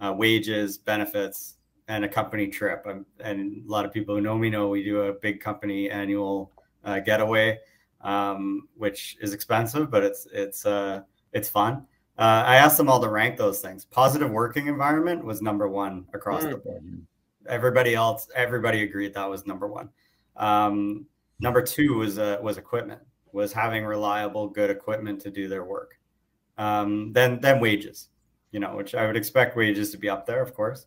uh, wages, benefits, and a company trip. Um, and a lot of people who know me know we do a big company annual uh, getaway, um, which is expensive, but it's it's uh, it's fun. Uh, I asked them all to rank those things. Positive working environment was number one across mm. the board. Everybody else, everybody agreed that was number one. Um, number two was uh, was equipment, was having reliable, good equipment to do their work. Um, then then wages, you know, which I would expect wages to be up there, of course.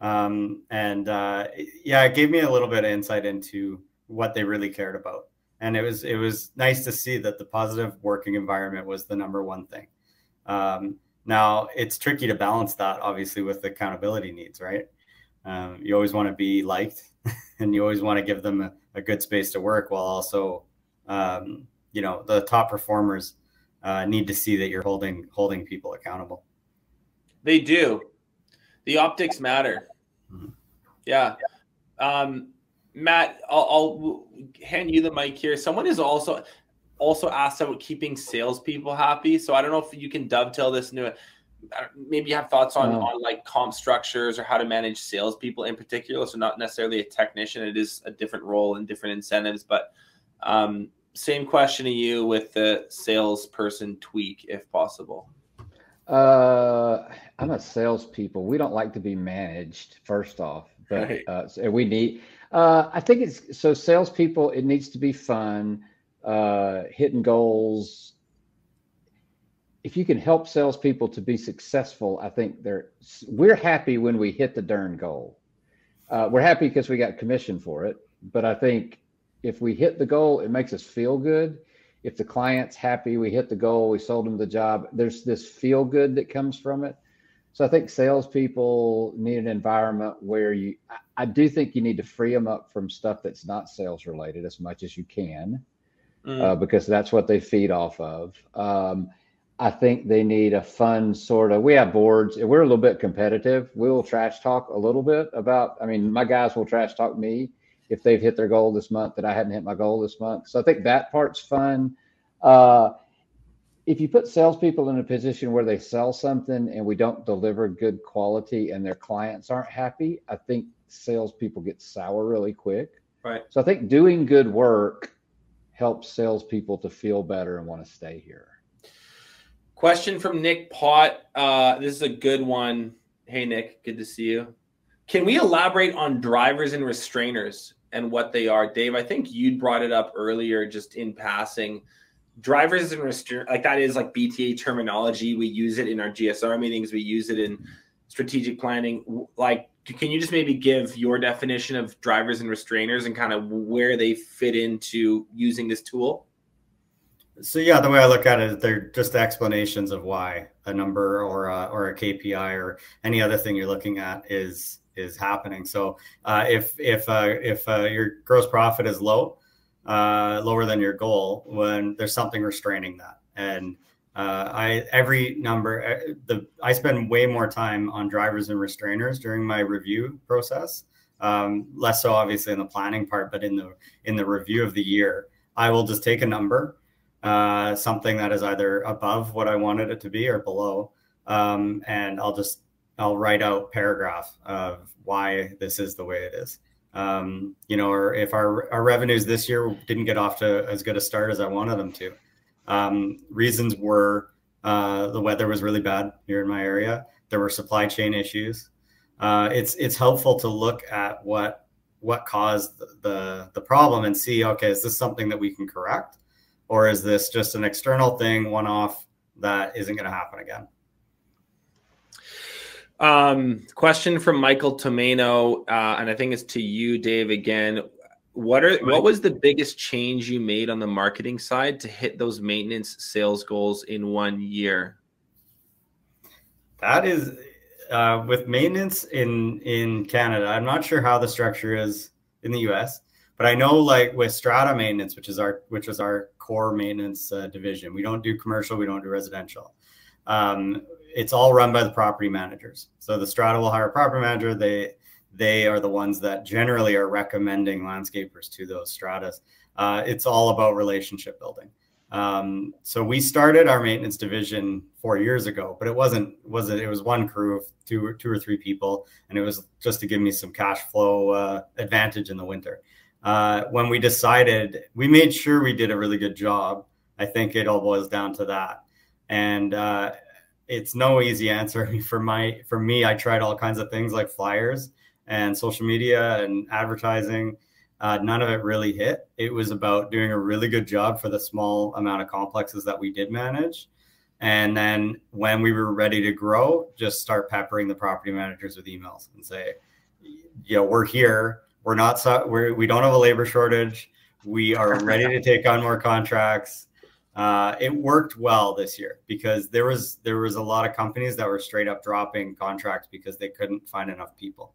Um, and uh, yeah, it gave me a little bit of insight into what they really cared about, and it was it was nice to see that the positive working environment was the number one thing. Um, now it's tricky to balance that, obviously, with accountability needs, right? Um, you always want to be liked, and you always want to give them a, a, good space to work, while also, um, you know, the top performers uh, need to see that you're holding holding people accountable. They do. The optics matter. Mm-hmm. Yeah. Um, Matt, I'll, I'll, hand you the mic here. Someone is also also asked about keeping salespeople happy. So I don't know if you can dovetail this into it. Maybe you have thoughts on, on like comp structures or how to manage salespeople in particular. So not necessarily a technician; it is a different role and different incentives. But um, same question to you with the salesperson tweak, if possible. Uh, I'm a salespeople. We don't like to be managed. First off, but right. uh, we need. Uh, I think it's so salespeople. It needs to be fun uh, hitting goals. If you can help salespeople to be successful, I think they're we're happy when we hit the darn goal. Uh, we're happy because we got commission for it, but I think if we hit the goal, it makes us feel good. If the client's happy, we hit the goal, we sold them the job. There's this feel good that comes from it. So I think salespeople need an environment where you. I do think you need to free them up from stuff that's not sales related as much as you can mm. uh, because that's what they feed off of. Um, I think they need a fun sort of. We have boards. We're a little bit competitive. We will trash talk a little bit about. I mean, my guys will trash talk me if they've hit their goal this month that I hadn't hit my goal this month. So I think that part's fun. Uh, if you put salespeople in a position where they sell something and we don't deliver good quality and their clients aren't happy, I think salespeople get sour really quick. Right. So I think doing good work helps salespeople to feel better and want to stay here. Question from Nick Pot. Uh, this is a good one. Hey, Nick, good to see you. Can we elaborate on drivers and restrainers and what they are? Dave, I think you brought it up earlier just in passing. Drivers and restrainers, like that is like BTA terminology. We use it in our GSR meetings, we use it in strategic planning. Like, can you just maybe give your definition of drivers and restrainers and kind of where they fit into using this tool? So yeah, the way I look at it, they're just explanations of why a number or a, or a KPI or any other thing you're looking at is is happening. So uh, if if uh, if uh, your gross profit is low, uh, lower than your goal, when there's something restraining that, and uh, I every number uh, the I spend way more time on drivers and restrainers during my review process. Um, less so obviously in the planning part, but in the in the review of the year, I will just take a number, uh, something that is either above what I wanted it to be or below, um, and I'll just I'll write out paragraph of why this is the way it is. Um, you know, or if our our revenues this year didn't get off to as good a start as I wanted them to, um, reasons were uh, the weather was really bad here in my area. There were supply chain issues. Uh, it's it's helpful to look at what what caused the, the, the problem and see okay is this something that we can correct or is this just an external thing one off that isn't going to happen again um, question from Michael Tomeno, uh, and I think it's to you, Dave, again what are what was the biggest change you made on the marketing side to hit those maintenance sales goals in one year? That is uh, with maintenance in in Canada. I'm not sure how the structure is in the U.S., but I know like with Strata Maintenance, which is our which is our core maintenance uh, division. We don't do commercial. We don't do residential. Um, it's all run by the property managers. So the Strata will hire a property manager. They they are the ones that generally are recommending landscapers to those stratas. Uh, it's all about relationship building. Um, so we started our maintenance division four years ago, but it wasn't was it? It was one crew of two, or two or three people, and it was just to give me some cash flow uh, advantage in the winter. Uh, when we decided, we made sure we did a really good job. I think it all boils down to that, and uh, it's no easy answer for my for me. I tried all kinds of things like flyers and social media and advertising. Uh, none of it really hit. It was about doing a really good job for the small amount of complexes that we did manage. And then when we were ready to grow, just start peppering the property managers with emails and say, you know, we're here. We're not, we're, we don't have a labor shortage. We are ready to take on more contracts. Uh, it worked well this year because there was there was a lot of companies that were straight up dropping contracts because they couldn't find enough people.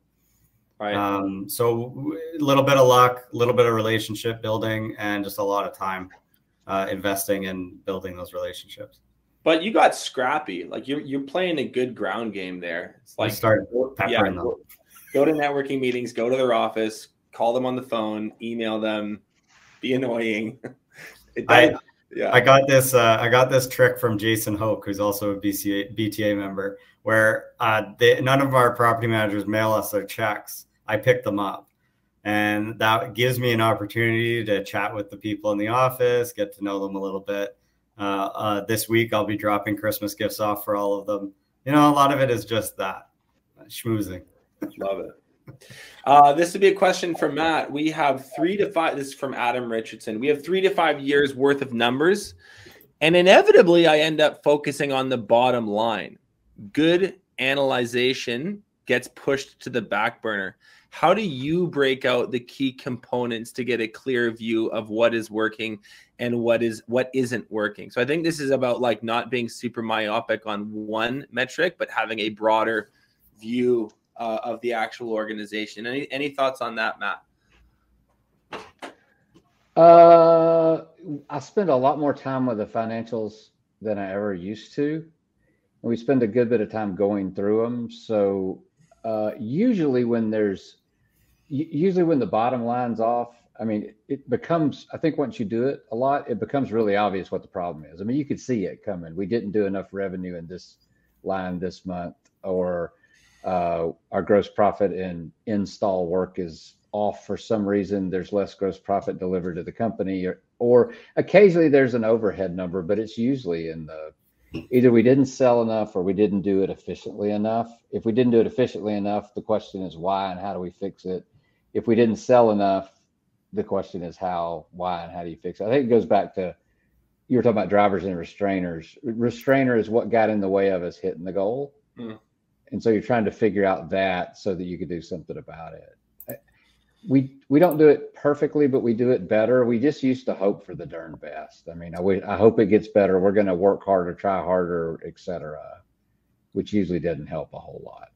Right. Um, so a little bit of luck, a little bit of relationship building, and just a lot of time uh, investing in building those relationships. But you got scrappy. Like you're you're playing a good ground game there. It's like start yeah, go, go to networking meetings, go to their office, call them on the phone, email them, be annoying. I, yeah. I got this. Uh, I got this trick from Jason Hoke, who's also a BCA, BTA member, where uh, they, none of our property managers mail us their checks. I pick them up. And that gives me an opportunity to chat with the people in the office, get to know them a little bit. Uh, uh, this week, I'll be dropping Christmas gifts off for all of them. You know, a lot of it is just that schmoozing. Love it. Uh, this would be a question from Matt. We have three to five. This is from Adam Richardson. We have three to five years worth of numbers, and inevitably, I end up focusing on the bottom line. Good analyzation gets pushed to the back burner. How do you break out the key components to get a clear view of what is working and what is what isn't working? So I think this is about like not being super myopic on one metric, but having a broader view uh, of the actual organization. Any any thoughts on that, Matt? Uh, I spend a lot more time with the financials than I ever used to. We spend a good bit of time going through them. So uh, usually when there's usually when the bottom line's off, I mean, it becomes, I think once you do it a lot, it becomes really obvious what the problem is. I mean, you could see it coming. We didn't do enough revenue in this line this month, or uh, our gross profit in install work is off for some reason. There's less gross profit delivered to the company, or, or occasionally there's an overhead number, but it's usually in the either we didn't sell enough or we didn't do it efficiently enough. If we didn't do it efficiently enough, the question is why and how do we fix it? If we didn't sell enough, the question is how, why, and how do you fix it? I think it goes back to you were talking about drivers and restrainers. Restrainer is what got in the way of us hitting the goal. Mm. And so you're trying to figure out that so that you could do something about it we we don't do it perfectly, but we do it better. We just used to hope for the darn best. I mean, I, I hope it gets better. We're going to work harder, try harder, etc., which usually doesn't help a whole lot.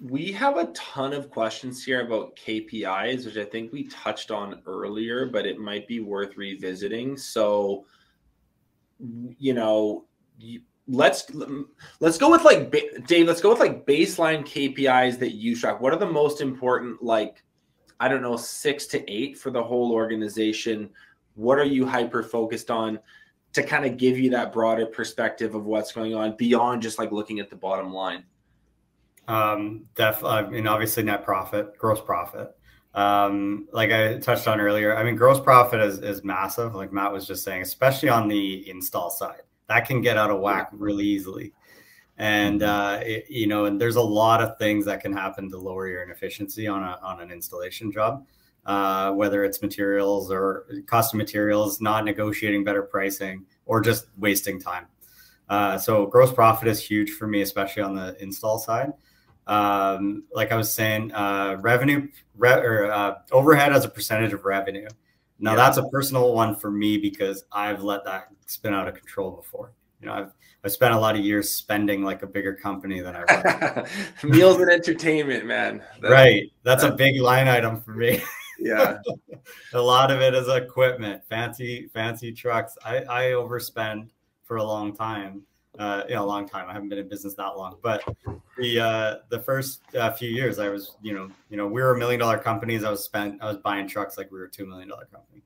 We have a ton of questions here about KPIs, which I think we touched on earlier, but it might be worth revisiting. So, you know, let's let's go with like Dave. Let's go with like baseline KPIs that you track. What are the most important? Like, I don't know, six to eight for the whole organization. What are you hyper focused on to kind of give you that broader perspective of what's going on beyond just like looking at the bottom line? Um, def. I mean, obviously, net profit, gross profit. Um, like I touched on earlier, I mean, gross profit is is massive. Like Matt was just saying, especially on the install side that can get out of whack really easily. And uh, it, you know, and there's a lot of things that can happen to lower your inefficiency on a on an installation job, uh, whether it's materials or cost of materials, not negotiating better pricing, or just wasting time. Uh, so gross profit is huge for me, especially on the install side. um, like I was saying, uh, revenue re- or uh, overhead as a percentage of revenue. Now yeah. that's a personal one for me because I've let that spin out of control before. You know, I've I've spent a lot of years spending like a bigger company than I run. Meals and entertainment, man. That's, right. That's, that's a big line item for me. Yeah. a lot of it is equipment, fancy, fancy trucks. I, I overspend for a long time uh, know, a long time. I haven't been in business that long, but the uh, the first uh, few years, I was, you know, you know, we were a million dollar companies. I was spent, I was buying trucks like we were a two million dollar company.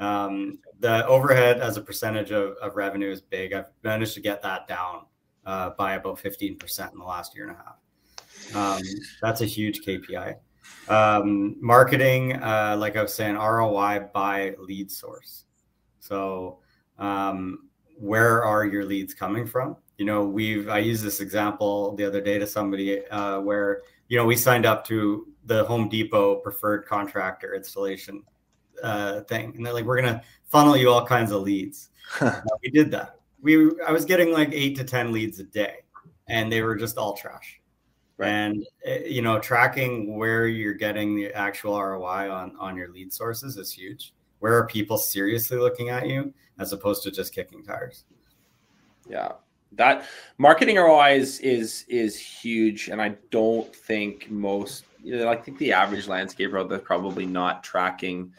Um, the overhead as a percentage of, of revenue is big. I've managed to get that down uh, by about fifteen percent in the last year and a half. Um, that's a huge KPI. Um, marketing, uh, like I was saying, ROI by lead source. So um, where are your leads coming from? You know, we've I used this example the other day to somebody uh, where you know we signed up to the Home Depot preferred contractor installation uh, thing, and they're like, we're gonna funnel you all kinds of leads. we did that. We I was getting like eight to ten leads a day, and they were just all trash. Right. And eh, you know, tracking where you're getting the actual ROI on on your lead sources is huge. Where are people seriously looking at you? As opposed to just kicking tires. Yeah. That marketing ROI is is is huge, and I don't think most. You know, I think the average landscaper out there probably not tracking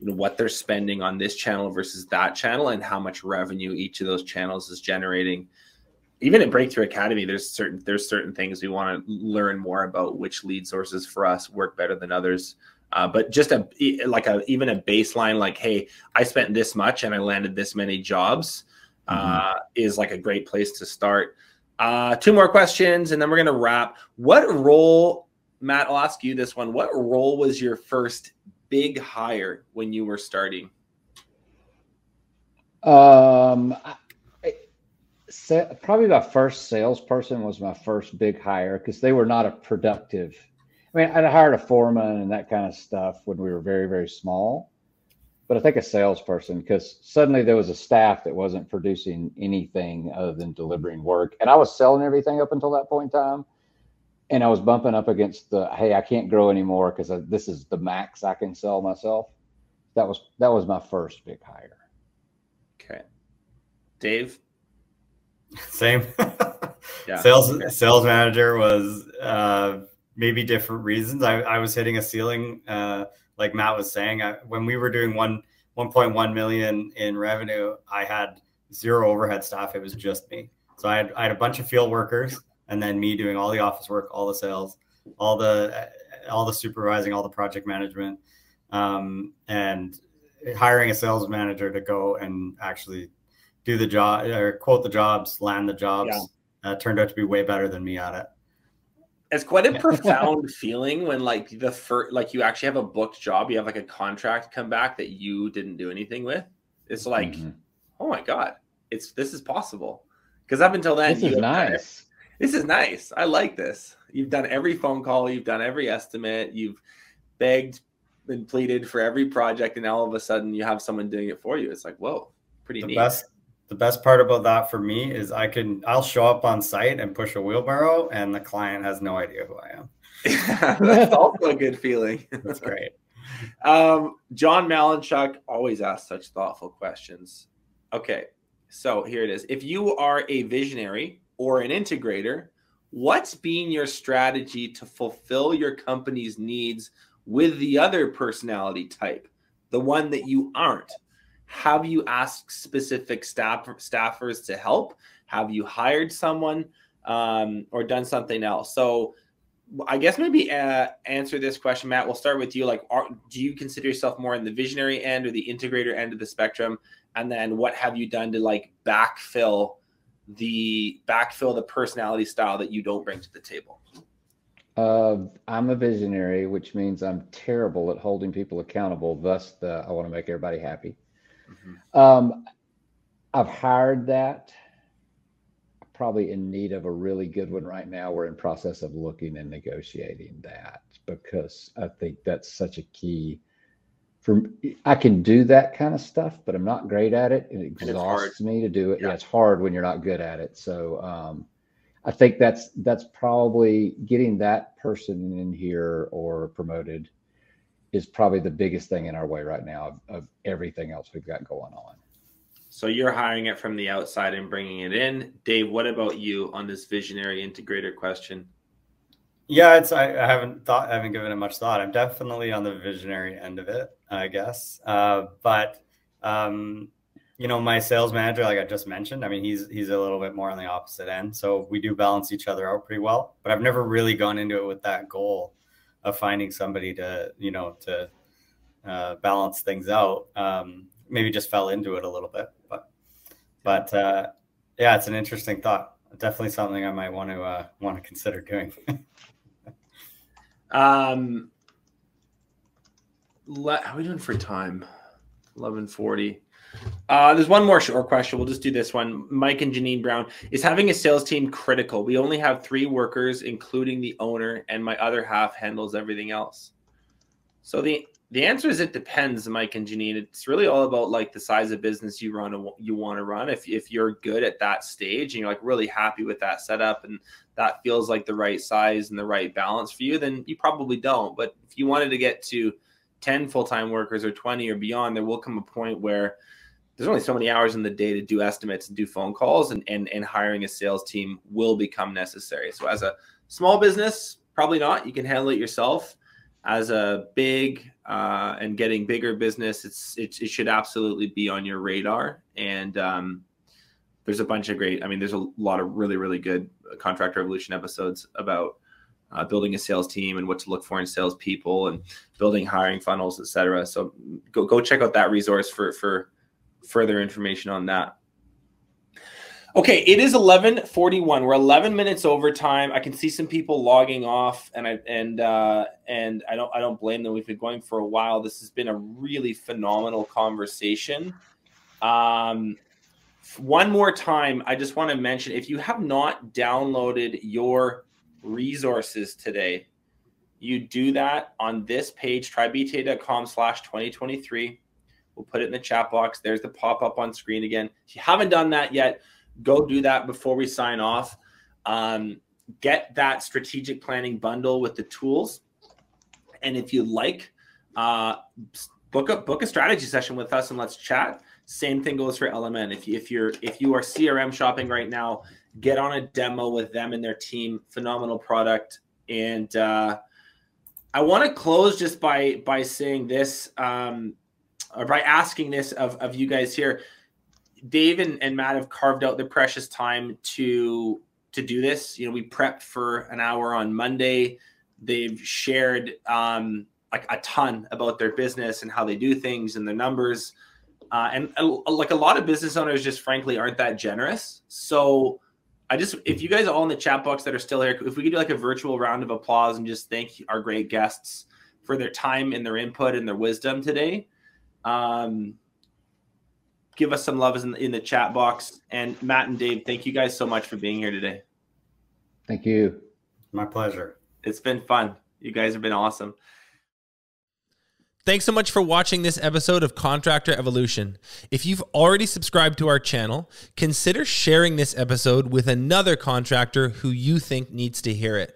you know, what they're spending on this channel versus that channel and how much revenue each of those channels is generating even at breakthrough academy there's certain there's certain things we want to learn more about which lead sources for us work better than others uh, but just a like a even a baseline like, hey, I spent this much and I landed this many jobs uh, mm-hmm. is like a great place to start. Uh, two more questions and then we're gonna wrap. What role, Matt? I'll ask you this one. What role was your first big hire when you were starting? Um, probably my first salesperson was my first big hire because they were not a productive I mean, I'd hired a foreman and that kind of stuff when we were very, very small. But I think a salesperson, because suddenly there was a staff that wasn't producing anything other than delivering work. And I was selling everything up until that point in time. And I was bumping up against the, hey, I can't grow anymore because this is the max I can sell myself. That was that was my first big hire. Okay. Dave? Same. yeah. Sales okay. sales manager was uh maybe different reasons. I, I was hitting a ceiling, uh, like Matt was saying. I, when we were doing one 1.1 million in revenue, I had zero overhead staff. It was just me. So I had, I had a bunch of field workers, and then me doing all the office work, all the sales, all the all the supervising, all the project management, um, and hiring a sales manager to go and actually do the job or quote the jobs, land the jobs. Yeah. Uh, turned out to be way better than me at it. It's quite a profound feeling when like the first like you actually have a booked job, you have like a contract come back that you didn't do anything with. It's like, mm-hmm. oh my god, it's this is possible. Because up until then, this is nice. this is nice. I like this. You've done every phone call, you've done every estimate, you've begged and pleaded for every project, and all of a sudden you have someone doing it for you. It's like, whoa, pretty the neat. Best the best part about that for me is I can I'll show up on site and push a wheelbarrow and the client has no idea who I am. That's also a good feeling. That's great. Um, John Malinchuk always asks such thoughtful questions. Okay, so here it is. If you are a visionary or an integrator, what's being your strategy to fulfill your company's needs with the other personality type, the one that you aren't? Have you asked specific staff staffers to help? Have you hired someone um, or done something else? So, I guess maybe uh, answer this question, Matt. We'll start with you. Like, are, do you consider yourself more in the visionary end or the integrator end of the spectrum? And then, what have you done to like backfill the backfill the personality style that you don't bring to the table? Uh, I'm a visionary, which means I'm terrible at holding people accountable. Thus, the I want to make everybody happy. Mm-hmm. Um, I've hired that. Probably in need of a really good one right now. We're in process of looking and negotiating that because I think that's such a key. For I can do that kind of stuff, but I'm not great at it. It exhausts me to do it. Yeah. yeah. it's hard when you're not good at it. So um, I think that's that's probably getting that person in here or promoted is probably the biggest thing in our way right now of, of everything else we've got going on. So you're hiring it from the outside and bringing it in. Dave, what about you on this visionary integrator question? Yeah, it's I, I haven't thought, I haven't given it much thought. I'm definitely on the visionary end of it, I guess. Uh, but um, you know, my sales manager, like I just mentioned, I mean, he's he's a little bit more on the opposite end, so we do balance each other out pretty well. But I've never really gone into it with that goal of finding somebody to, you know, to uh, balance things out. Um, maybe just fell into it a little bit, but but uh, yeah, it's an interesting thought. Definitely something I might want to uh, want to consider doing. Um, let, how are we doing for time? Eleven forty. Uh, there's one more short question. We'll just do this one. Mike and Janine Brown is having a sales team critical. We only have three workers, including the owner, and my other half handles everything else. So the the answer is it depends, Mike and Janine. It's really all about like the size of business you run you want to run. If if you're good at that stage and you're like really happy with that setup and that feels like the right size and the right balance for you, then you probably don't. But if you wanted to get to 10 full-time workers or 20 or beyond, there will come a point where there's only so many hours in the day to do estimates and do phone calls and, and, and hiring a sales team will become necessary. So as a small business, probably not. You can handle it yourself as a big uh, and getting bigger business, it's it, it, should absolutely be on your radar. And um, there's a bunch of great. I mean, there's a lot of really really good Contractor Evolution episodes about uh, building a sales team and what to look for in salespeople and building hiring funnels, etc. So go go check out that resource for for further information on that. Okay, it is 11:41. We're 11 minutes over time. I can see some people logging off and I and uh and I don't I don't blame them. We've been going for a while. This has been a really phenomenal conversation. Um one more time, I just want to mention if you have not downloaded your resources today, you do that on this page, trybta.com slash 2023. We'll put it in the chat box. There's the pop up on screen again. If you haven't done that yet, go do that before we sign off. Um, get that strategic planning bundle with the tools. And if you like, uh, book a book a strategy session with us and let's chat. Same thing goes for LMN. If if you're if you are CRM shopping right now, get on a demo with them and their team. Phenomenal product. And uh, I want to close just by by saying this, um, or by asking this of of you guys here. Dave and, and Matt have carved out their precious time to to do this. You know, we prepped for an hour on Monday. They've shared um, like a ton about their business and how they do things and their numbers. Uh, and uh, like a lot of business owners, just frankly, aren't that generous. So I just, if you guys are all in the chat box that are still here, if we could do like a virtual round of applause and just thank our great guests for their time and their input and their wisdom today. Um, give us some love in in the chat box. And Matt and Dave, thank you guys so much for being here today. Thank you. My pleasure. It's been fun. You guys have been awesome. Thanks so much for watching this episode of Contractor Evolution. If you've already subscribed to our channel, consider sharing this episode with another contractor who you think needs to hear it.